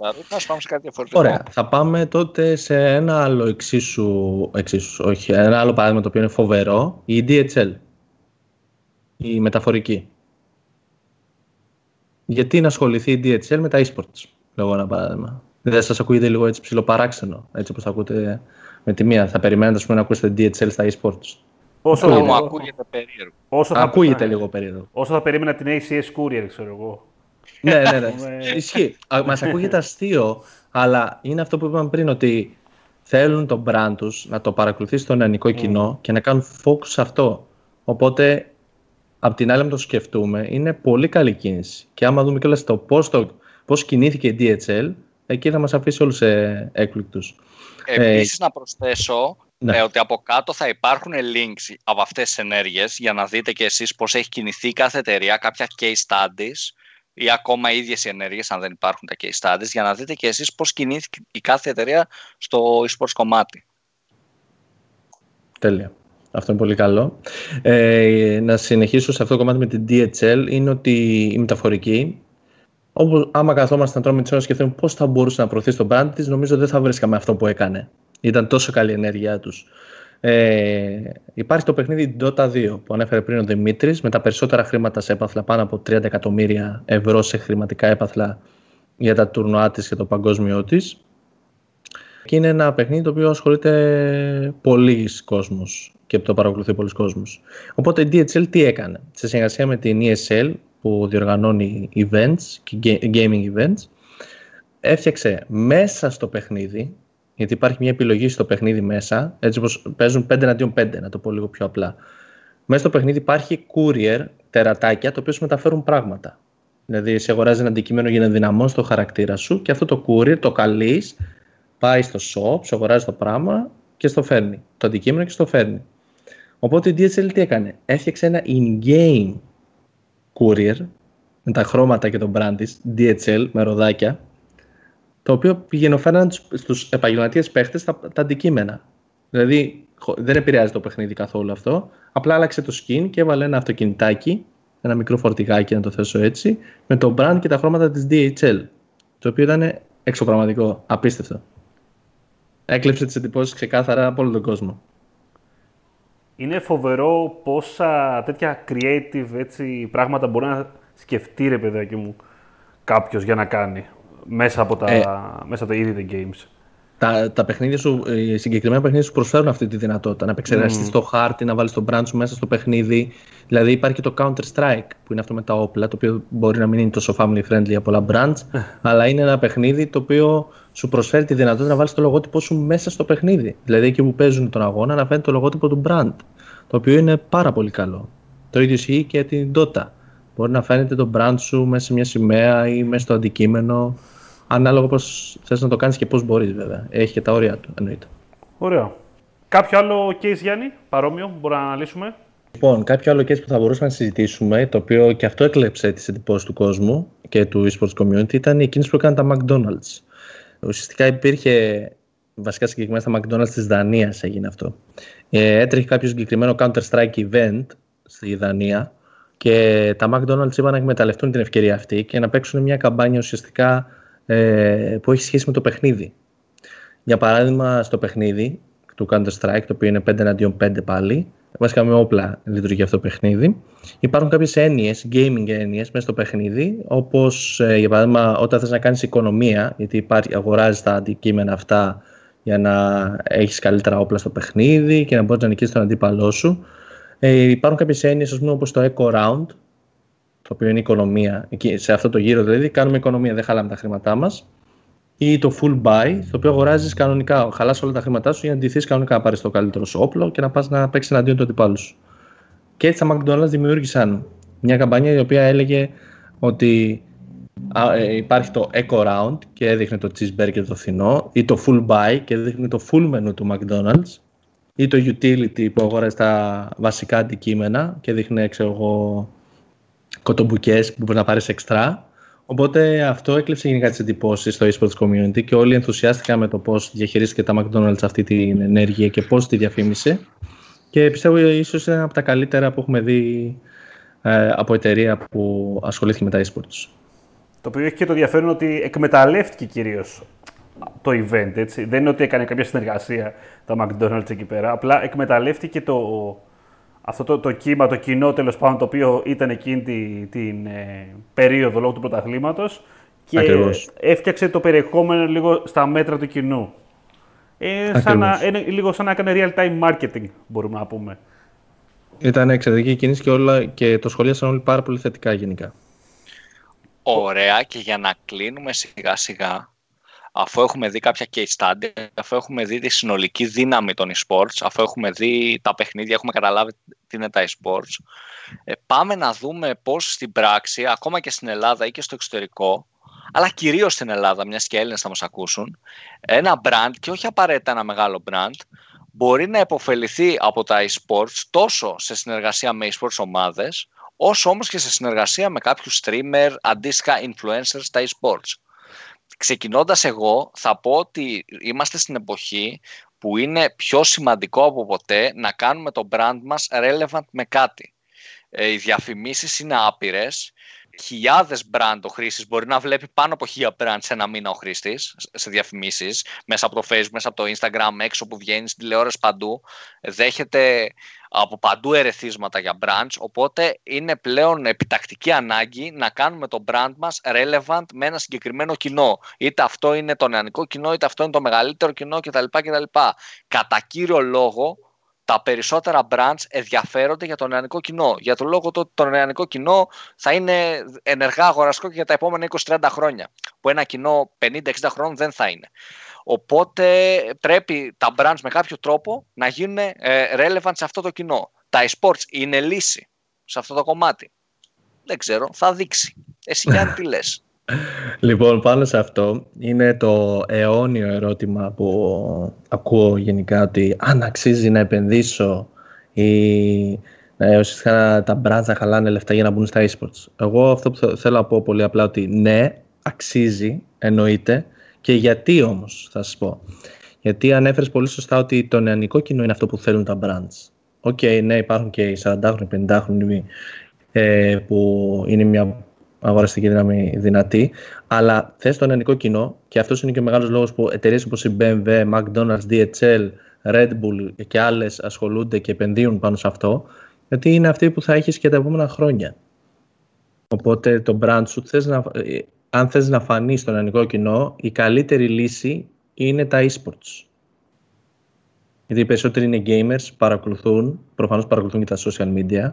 πάμε σε κάτι διαφορετικό. Ωραία, θα πάμε τότε σε ένα άλλο εξίσου, εξίσου, όχι, ένα άλλο παράδειγμα το οποίο είναι φοβερό, η DHL, η μεταφορική. Γιατί να ασχοληθεί η DHL με τα e-sports, λέγω ένα παράδειγμα. Δεν σας ακούγεται λίγο έτσι ψηλοπαράξενο, έτσι όπως θα ακούτε με τη μία. Θα περιμένετε να ακούσετε DHL στα e-sports. Όσο θα μου ακούγεται περίεργο. Όσο θα, ακούγεται λίγο περίεργο. Όσο θα περίμενα την ACS Courier, ξέρω εγώ. ναι, ναι, ναι. Ισχύει. Μας ακούγεται αστείο, αλλά είναι αυτό που είπαμε πριν, ότι θέλουν τον brand τους να το παρακολουθήσει στο νεανικό κοινό και να κάνουν focus σε αυτό. Οπότε, απ' την άλλη, να το σκεφτούμε, είναι πολύ καλή κίνηση. Και άμα δούμε κιόλας το πώς το, πώς κινήθηκε η DHL, εκεί θα μας αφήσει όλους έκπληκτους. Επίσης, να προσθέσω ναι. Ε, ότι από κάτω θα υπάρχουν links από αυτές τις ενέργειες για να δείτε και εσείς πώς έχει κινηθεί κάθε εταιρεία, κάποια case studies ή ακόμα οι ίδιες οι ενέργειες αν δεν υπάρχουν τα case studies για να δείτε και εσείς πώς κινήθηκε η κάθε εταιρεία στο e-sports κομμάτι. Τέλεια. Αυτό είναι πολύ καλό. Ε, να συνεχίσω σε αυτό το κομμάτι με την DHL είναι ότι η μεταφορική όπως άμα καθόμαστε να τρώμε τις ώρες και σκεφτούμε πώς θα μπορούσε να προωθήσει τον brand της, νομίζω δεν θα βρίσκαμε αυτό που έκανε. Ήταν τόσο καλή η ενέργειά τους. Ε, υπάρχει το παιχνίδι Dota 2 που ανέφερε πριν ο Δημήτρης με τα περισσότερα χρήματα σε έπαθλα, πάνω από 30 εκατομμύρια ευρώ σε χρηματικά έπαθλα για τα τουρνουά της και το παγκόσμιο της. Και είναι ένα παιχνίδι το οποίο ασχολείται πολλοί κόσμος και το παρακολουθεί πολλοί κόσμος. Οπότε η DHL τι έκανε, σε συνεργασία με την ESL που διοργανώνει events και gaming events, έφτιαξε μέσα στο παιχνίδι γιατί υπάρχει μια επιλογή στο παιχνίδι μέσα, έτσι όπως παίζουν 5 εναντίον 5, να το πω λίγο πιο απλά. Μέσα στο παιχνίδι υπάρχει courier, τερατάκια, το οποίο σου μεταφέρουν πράγματα. Δηλαδή, σε αγοράζει ένα αντικείμενο για να δυναμώσει το χαρακτήρα σου και αυτό το courier το καλείς, πάει στο shop, σου αγοράζει το πράγμα και στο φέρνει. Το αντικείμενο και στο φέρνει. Οπότε η DHL τι έκανε, έφτιαξε ένα in-game courier με τα χρώματα και τον brand της, DHL με ροδάκια, το οποίο πηγαινοφέραν στους επαγγελματίες παίχτες τα, τα αντικείμενα. Δηλαδή δεν επηρεάζει το παιχνίδι καθόλου αυτό. Απλά άλλαξε το skin και έβαλε ένα αυτοκινητάκι, ένα μικρό φορτηγάκι να το θέσω έτσι, με το brand και τα χρώματα της DHL. Το οποίο ήταν εξωπραγματικό, απίστευτο. Έκλεψε τις εντυπώσεις ξεκάθαρα από όλο τον κόσμο. Είναι φοβερό πόσα τέτοια creative έτσι, πράγματα μπορεί να σκεφτεί ρε παιδάκι μου κάποιος για να κάνει μέσα από τα, ε, μέσα από τα ήδη games. Τα, τα παιχνίδια σου, οι συγκεκριμένα παιχνίδια σου προσφέρουν αυτή τη δυνατότητα. Να επεξεργαστείς mm. το χάρτη, να βάλεις τον brand σου μέσα στο παιχνίδι. Δηλαδή υπάρχει και το Counter Strike που είναι αυτό με τα όπλα, το οποίο μπορεί να μην είναι τόσο family friendly για πολλά brands, αλλά είναι ένα παιχνίδι το οποίο σου προσφέρει τη δυνατότητα να βάλεις το λογότυπο σου μέσα στο παιχνίδι. Δηλαδή εκεί που παίζουν τον αγώνα να φαίνεται το λογότυπο του brand, το οποίο είναι πάρα πολύ καλό. Το ίδιο ισχύει και την Dota. Μπορεί να φαίνεται το brand σου μέσα σε μια σημαία ή μέσα στο αντικείμενο, ανάλογα πώς θες να το κάνεις και πώς μπορείς βέβαια. Έχει και τα όρια του, εννοείται. Ωραία. Κάποιο άλλο case, Γιάννη, παρόμοιο, μπορούμε να αναλύσουμε; Λοιπόν, κάποιο άλλο case που θα μπορούσαμε να συζητήσουμε, το οποίο και αυτό έκλεψε τις εντυπώσεις του κόσμου και του esports community, ήταν οι κίνηση που έκαναν τα McDonald's. Ουσιαστικά υπήρχε, βασικά συγκεκριμένα στα McDonald's της Δανίας έγινε αυτό. Ε, έτρεχε κάποιο συγκεκριμένο Counter-Strike event στη Δανία και τα McDonald's είπαν να εκμεταλλευτούν την ευκαιρία αυτή και να παίξουν μια καμπάνια ουσιαστικά ε, που έχει σχέση με το παιχνίδι. Για παράδειγμα, στο παιχνίδι του Counter-Strike, το οποίο είναι 5 εναντίον 5 πάλι, βασικά με όπλα λειτουργεί αυτό το παιχνίδι. Υπάρχουν κάποιες έννοιες, gaming έννοιες μέσα στο παιχνίδι, όπως ε, για παράδειγμα όταν θες να κάνεις οικονομία, γιατί αγοράζεις τα αντικείμενα αυτά για να έχεις καλύτερα όπλα στο παιχνίδι και να μπορείς να νικήσεις τον αντίπαλό σου. Ε, υπάρχουν κάποιες έννοιες, ας πούμε, όπως το Eco Round, το οποίο είναι οικονομία. Εκεί, σε αυτό το γύρο δηλαδή κάνουμε οικονομία, δεν χαλάμε τα χρήματά μας. Ή το full buy, το οποίο αγοράζεις κανονικά, χαλάς όλα τα χρήματά σου για να ντυθείς κανονικά να πάρεις το καλύτερο σου όπλο και να πας να παίξεις εναντίον του αντιπάλου σου. Και έτσι τα McDonald's δημιούργησαν μια καμπάνια η οποία έλεγε ότι ε, υπάρχει το Eco Round και έδειχνε το cheeseburger το φθηνό ή το full buy και έδειχνε το full menu του McDonald's ή το utility που αγόρασε τα βασικά αντικείμενα και δείχνει ξέρω εγώ κοτομπουκές που μπορεί να πάρεις εξτρά Οπότε αυτό έκλειψε γενικά τις εντυπώσεις στο eSports community και όλοι ενθουσιάστηκαν με το πώς διαχειρίστηκε τα McDonald's αυτή την ενέργεια και πώς τη διαφήμισε. Και πιστεύω ίσως είναι από τα καλύτερα που έχουμε δει ε, από εταιρεία που ασχολήθηκε με τα eSports. Το οποίο έχει και το ενδιαφέρον ότι εκμεταλλεύτηκε κυρίως το event. Έτσι. Δεν είναι ότι έκανε κάποια συνεργασία τα McDonald's εκεί πέρα. Απλά εκμεταλλεύτηκε το, αυτό το, το κύμα, το κοινό τέλος πάντων το οποίο ήταν εκείνη την, την ε, περίοδο λόγω του πρωταθλήματος και Ακριβώς. έφτιαξε το περιεχόμενο λίγο στα μέτρα του κοινού. Ε, σαν να, είναι λίγο σαν να έκανε real-time marketing, μπορούμε να πούμε. Ήταν εξαιρετική κίνηση και, όλα, και το σχολίασαν όλοι πάρα πολύ θετικά γενικά. Ωραία και για να κλείνουμε σιγά σιγά αφού έχουμε δει κάποια case study, αφού έχουμε δει τη συνολική δύναμη των e-sports, αφού έχουμε δει τα παιχνίδια, έχουμε καταλάβει τι είναι τα e-sports, ε, πάμε να δούμε πώς στην πράξη, ακόμα και στην Ελλάδα ή και στο εξωτερικό, αλλά κυρίως στην Ελλάδα, μιας και Έλληνες θα μας ακούσουν, ένα brand και όχι απαραίτητα ένα μεγάλο brand, μπορεί να υποφεληθεί από τα e-sports τόσο σε συνεργασία με e-sports ομάδες, όσο όμως και σε συνεργασία με κάποιους streamer, αντίστοιχα influencers στα e-sports. Ξεκινώντας εγώ θα πω ότι είμαστε στην εποχή που είναι πιο σημαντικό από ποτέ να κάνουμε το brand μας relevant με κάτι. Ε, οι διαφημίσεις είναι άπειρες χιλιάδες brand ο χρήστης μπορεί να βλέπει πάνω από χίλια brand σε ένα μήνα ο χρήστης σε διαφημίσεις, μέσα από το Facebook, μέσα από το Instagram, έξω που βγαίνει, στην τηλεόραση παντού. Δέχεται από παντού ερεθίσματα για brands, οπότε είναι πλέον επιτακτική ανάγκη να κάνουμε το brand μας relevant με ένα συγκεκριμένο κοινό. Είτε αυτό είναι το νεανικό κοινό, είτε αυτό είναι το μεγαλύτερο κοινό κτλ. κτλ. Κατά κύριο λόγο, τα περισσότερα brands ενδιαφέρονται για το νεανικό κοινό. Για τον λόγο ότι το νεανικό κοινό θα είναι ενεργά αγοραστικό και για τα επόμενα 20-30 χρόνια. Που ένα κοινό 50-60 χρόνων δεν θα είναι. Οπότε πρέπει τα brands με κάποιο τρόπο να γίνουν ε, relevant σε αυτό το κοινό. Τα e-sports είναι λύση σε αυτό το κομμάτι. Δεν ξέρω, θα δείξει. Εσύ Γιάννη τι λες. Λοιπόν, πάνω σε αυτό είναι το αιώνιο ερώτημα που ακούω γενικά ότι αν αξίζει να επενδύσω ή ε, ουσιαστικά τα brands να χαλάνε λεφτά για να μπουν στα esports. Εγώ αυτό που θέλω να πω πολύ απλά ότι ναι, αξίζει, εννοείται. Και γιατί όμως, θα σας πω. Γιατί ανέφερες πολύ σωστά ότι το νεανικό κοινό είναι αυτό που θέλουν τα brands. OK, okay, ναι, υπάρχουν και οι 40χρονοι, 50χρονοι ε, που είναι μια αγοραστική δύναμη δυνατή, αλλά θες το νεανικό κοινό και αυτός είναι και ο μεγάλος λόγος που εταιρείες όπως η BMW, McDonald's, DHL, Red Bull και άλλες ασχολούνται και επενδύουν πάνω σε αυτό, γιατί είναι αυτοί που θα έχεις και τα επόμενα χρόνια. Οπότε το brand σου, θες να, ε, αν θες να φανείς στον ελληνικό κοινό, η καλύτερη λύση είναι τα e-sports. Γιατί οι περισσότεροι είναι gamers, παρακολουθούν, προφανώς παρακολουθούν και τα social media.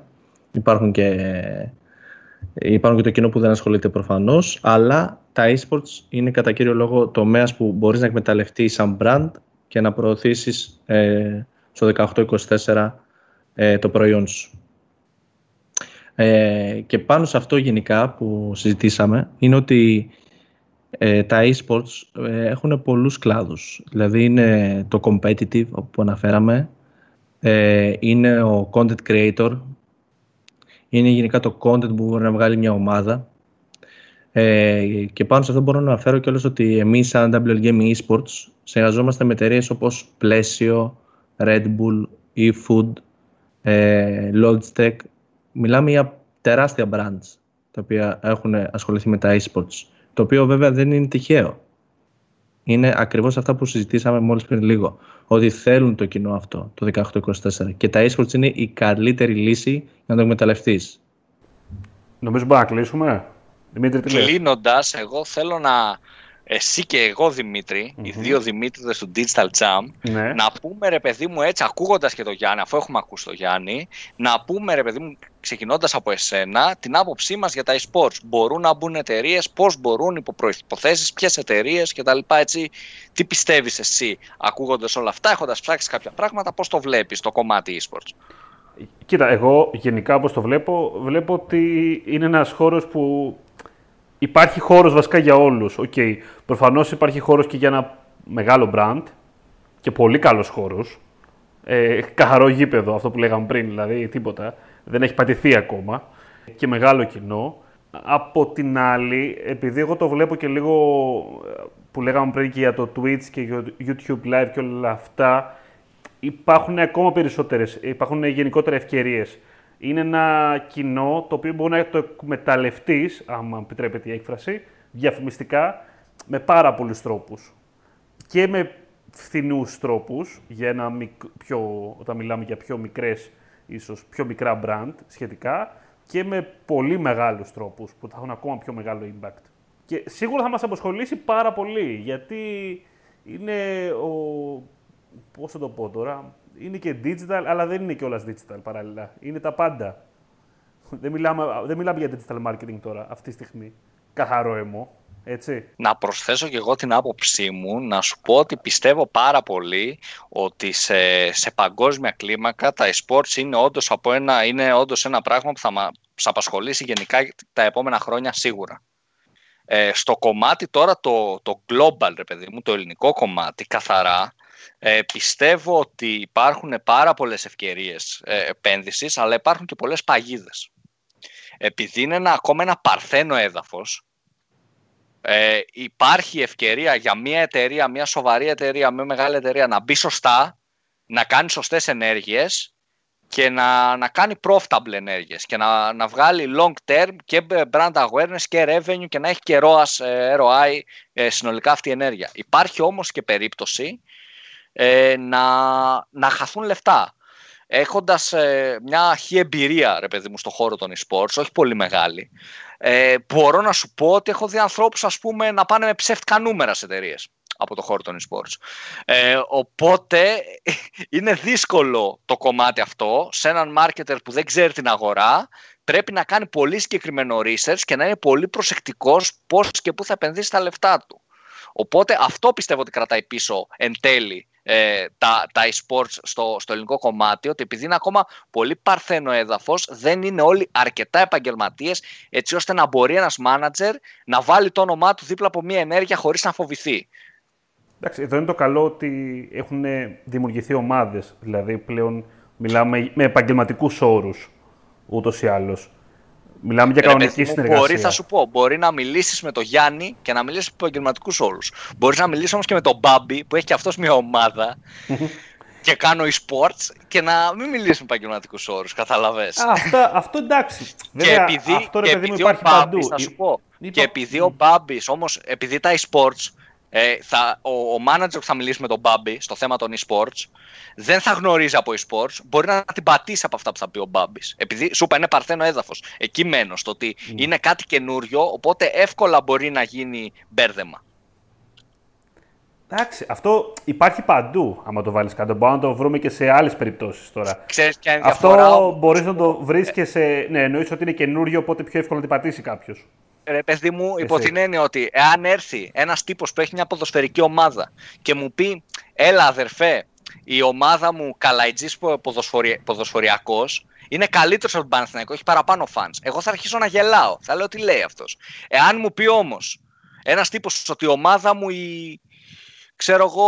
Υπάρχουν και, υπάρχουν και το κοινό που δεν ασχολείται προφανώς, αλλά τα e-sports είναι κατά κύριο λόγο τομέας που μπορείς να εκμεταλλευτεί σαν brand και να προωθήσεις ε, στο 18-24 ε, το προϊόν σου. Ε, και πάνω σε αυτό γενικά που συζητήσαμε είναι ότι ε, τα e-sports ε, έχουν πολλούς κλάδους. Δηλαδή είναι το competitive που αναφέραμε, ε, είναι ο content creator, είναι γενικά το content που μπορεί να βγάλει μια ομάδα. Ε, και πάνω σε αυτό μπορώ να αναφέρω κιόλας ότι εμείς σαν WL Gaming Esports συνεργαζόμαστε με εταιρείες όπως Πλαίσιο, Red Bull, eFood, ε, Logitech. Μιλάμε για τεράστια brands τα οποία έχουν ασχοληθεί με τα esports. Το οποίο βέβαια δεν είναι τυχαίο. Είναι ακριβώς αυτά που συζητήσαμε μόλις πριν λίγο. Ότι θέλουν το κοινό αυτό, το 18-24. Και τα esports είναι η καλύτερη λύση για να το εκμεταλλευτείς. Νομίζω μπορούμε να κλείσουμε. Δημήτρη, Κλείνοντας, εγώ θέλω να εσύ και εγώ οι δύο Δημήτριδες του Digital Jam, ναι. να πούμε ρε παιδί μου έτσι, ακούγοντας και το Γιάννη, αφού έχουμε ακούσει το Γιάννη, να πούμε ρε παιδί μου, ξεκινώντας από εσένα, την άποψή μας για τα e-sports. Μπορούν να μπουν εταιρείες, πώς μπορούν, υπό προϋποθέσεις, ποιες εταιρείες κτλ. Έτσι, τι πιστεύεις εσύ, ακούγοντας όλα αυτά, έχοντας ψάξει κάποια πράγματα, πώς το βλέπεις το κομμάτι e-sports; Κοίτα, εγώ γενικά όπως το βλέπω, βλέπω ότι είναι ένας χώρος που υπάρχει χώρος βασικά για όλους. Okay. Προφανώς υπάρχει χώρος και για ένα μεγάλο brand και πολύ καλός χώρος. Ε, καθαρό γήπεδο, αυτό που λέγαμε πριν, δηλαδή τίποτα. Δεν έχει πατηθεί ακόμα. Και μεγάλο κοινό. Από την άλλη, επειδή εγώ το βλέπω και λίγο που λέγαμε πριν και για το Twitch και για το YouTube Live και όλα αυτά, υπάρχουν ακόμα περισσότερες, υπάρχουν γενικότερα ευκαιρίες είναι ένα κοινό το οποίο μπορεί να το εκμεταλλευτείς, άμα επιτρέπεται η έκφραση, διαφημιστικά με πάρα πολλούς τρόπους. Και με φθηνούς τρόπους, για ένα πιο, όταν μιλάμε για πιο μικρές, ίσως πιο μικρά brand σχετικά, και με πολύ μεγάλους τρόπους που θα έχουν ακόμα πιο μεγάλο impact. Και σίγουρα θα μας αποσχολήσει πάρα πολύ, γιατί είναι ο... πώς θα το πω τώρα, είναι και digital, αλλά δεν είναι και όλα digital παράλληλα. Είναι τα πάντα. Δεν μιλάμε, δεν μιλάμε για digital marketing τώρα, αυτή τη στιγμή. Καθαρό αίμο. Έτσι. Να προσθέσω και εγώ την άποψή μου, να σου πω ότι πιστεύω πάρα πολύ ότι σε, σε παγκόσμια κλίμακα τα e-sports είναι όντως, από ένα, είναι όντως ένα πράγμα που θα μας απασχολήσει γενικά τα επόμενα χρόνια σίγουρα. Ε, στο κομμάτι τώρα το, το global, ρε παιδί μου, το ελληνικό κομμάτι, καθαρά, ε, πιστεύω ότι υπάρχουν πάρα πολλές ευκαιρίες ε, επένδυσης, αλλά υπάρχουν και πολλές παγίδες. Επειδή είναι ένα, ακόμα ένα παρθένο έδαφος, ε, υπάρχει ευκαιρία για μια εταιρεία, μια σοβαρή εταιρεία, μια μεγάλη εταιρεία να μπει σωστά, να κάνει σωστές ενέργειες και να, να κάνει profitable ενέργειες και να, να βγάλει long term και brand awareness και revenue και να έχει και ROAS, ε, ROI ε, συνολικά αυτή η ενέργεια. Υπάρχει όμως και περίπτωση ε, να, να χαθούν λεφτά. Έχοντας ε, μια αρχή εμπειρία, ρε παιδί μου, στον χώρο των e-sports, όχι πολύ μεγάλη, ε, μπορώ να σου πω ότι έχω δει ανθρώπους να πάνε με ψεύτικα νούμερα σε εταιρείες από το χώρο των e-sports. Ε, οπότε είναι δύσκολο το κομμάτι αυτό σε έναν marketer που δεν ξέρει την αγορά. Πρέπει να κάνει πολύ συγκεκριμένο research και να είναι πολύ προσεκτικός πώς και πού θα επενδύσει τα λεφτά του. Οπότε αυτό πιστεύω ότι κρατάει πίσω εν τέλει ε, τα, τα e-sports στο, στο ελληνικό κομμάτι, ότι επειδή είναι ακόμα πολύ παρθένο έδαφος, δεν είναι όλοι αρκετά επαγγελματίες, έτσι ώστε να μπορεί ένας μάνατζερ να βάλει το όνομά του δίπλα από μια ενέργεια χωρίς να φοβηθεί. Εντάξει, εδώ είναι το καλό ότι έχουν δημιουργηθεί ομάδες, δηλαδή πλέον μιλάμε με επαγγελματικούς όρους, ούτως ή άλλως. Μιλάμε για κανονική συνεργασία. Μπορεί, θα σου πω, μπορεί να μιλήσεις με τον Γιάννη και να μιλήσεις με επαγγελματικούς όρου. Μπορείς να μιλήσεις όμως και με τον Μπάμπι που έχει και αυτός μια ομάδα και κάνω e-sports και να μην μιλήσεις με επαγγελματικούς όρου. Καταλαβέ. Αυτό εντάξει. και επειδή, αυτό, και επειδή ο Μπάμπης, θα σου πω, και επειδή ο Μπάμπης όμως, επειδή τα e-sports ε, θα, ο, ο manager που θα μιλήσει με τον Μπάμπη στο θέμα των e-sports δεν θα γνωρίζει από e-sports, μπορεί να την πατήσει από αυτά που θα πει ο Μπάμπης. Επειδή σου είπα είναι παρθένο έδαφος. Εκεί μένω, στο ότι mm. είναι κάτι καινούριο, οπότε εύκολα μπορεί να γίνει μπέρδεμα. Εντάξει, αυτό υπάρχει παντού, άμα το βάλεις κάτω. Μπορούμε να το βρούμε και σε άλλες περιπτώσεις τώρα. Ξέρεις ποια είναι αυτό μπορείς να το βρεις και σε. Ναι, εννοείς ότι είναι καινούριο, οπότε πιο εύκολο να την πατήσει κάποιος. Ρε παιδί μου, υπό την έννοια ότι εάν έρθει ένας τύπος που έχει μια ποδοσφαιρική ομάδα και μου πει, έλα αδερφέ, η ομάδα μου καλαϊτζής ποδοσφαιρι... ποδοσφαιριακός είναι καλύτερος από τον Παναθηναϊκό, έχει παραπάνω φαν. Εγώ θα αρχίσω να γελάω. Θα λέω τι λέει αυτός. Εάν μου πει όμως ένας τύπος ότι η ομάδα μου η, ξέρω εγώ,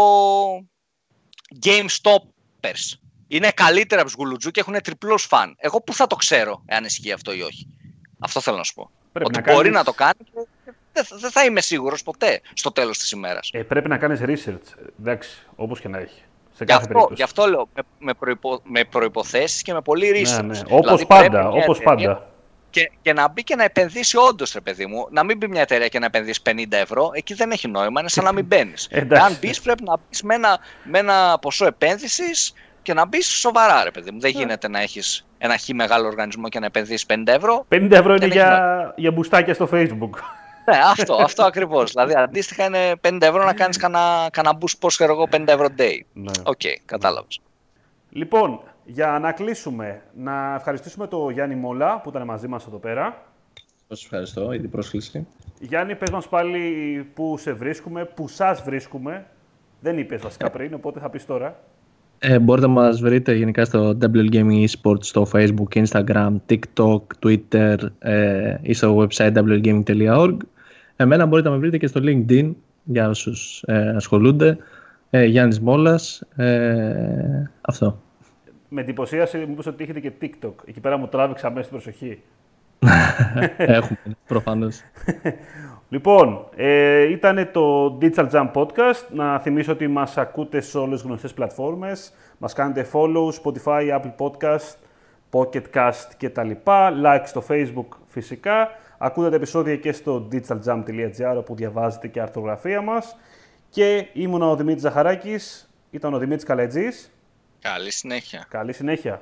Game Stoppers είναι καλύτερα από τους Γουλουτζού και έχουν τριπλό φαν. Εγώ πού θα το ξέρω, εάν ισχύει αυτό ή όχι; Αυτό θέλω να σου πω. Πρέπει ότι να μπορεί να το κάνει δεν δεν θα είμαι σίγουρος ποτέ στο τέλος της ημέρας. Ε, πρέπει να κάνεις research. Εντάξει, όπως και να έχει. Σε κάθε γι, αυτό, γι' αυτό λέω με, με, προϋπο, με προϋποθέσεις και με πολύ ναι, research. Ναι, ναι. Όπως δηλαδή, πάντα, όπως πάντα και, και να μπει και να επενδύσει όντως, ρε παιδί μου. Να μην μπει μια εταιρεία και να επενδύσει 50 ευρώ, εκεί δεν έχει νόημα, είναι σαν να μην μπαίνεις. Αν μπεις, πρέπει να μπεις με ένα, με ένα ποσό επένδυσης και να μπεις σοβαρά, ρε παιδί μου. Δεν ναι. γίνεται να έχεις ένα χι μεγάλο οργανισμό και να επενδύσει 50 ευρώ. 50 ευρώ είναι για, για μπουστάκια στο Facebook. Ναι, αυτό, αυτό ακριβώς. δηλαδή, αντίστοιχα είναι 50 ευρώ να κάνεις κανένα, κανένα boost ξέρω εγώ 50 ευρώ day. Ναι. OK, okay, κατάλαβες. Λοιπόν, για να κλείσουμε, να ευχαριστήσουμε τον Γιάννη Μόλα που ήταν μαζί μας εδώ πέρα. Σας ευχαριστώ για την πρόσκληση. Γιάννη, πες μας πάλι πού σε βρίσκουμε, πού σας βρίσκουμε. Δεν είπες βασικά πριν, οπότε θα πεις τώρα. Ε, μπορείτε να μας βρείτε γενικά στο WL Gaming Esports, στο Facebook, Instagram, TikTok, Twitter ε, ή στο website wlgaming.org. Εμένα μπορείτε να με βρείτε και στο LinkedIn για όσους ε, ασχολούνται. Ε, Γιάννης Μόλας. Ε, αυτό με εντυπωσίασε μήπως ότι έχετε και TikTok. Εκεί πέρα μου τράβηξα μέσα στην προσοχή. Έχουμε, προφανώς. λοιπόν, ε, ήταν το Digital Jump Podcast. Να θυμίσω ότι μας ακούτε σε όλες τις γνωστές πλατφόρμες. Μας κάνετε follow, Spotify, Apple Podcast, Pocket Cast και τα λοιπά. Like στο Facebook φυσικά. Ακούτε τα επεισόδια και στο digitaljump.gr όπου διαβάζετε και αρθρογραφία μας. Και ήμουν ο Δημήτρης Ζαχαράκης, ήταν ο Δημήτρης Καλετζής. Καλή συνέχεια. Καλή συνέχεια.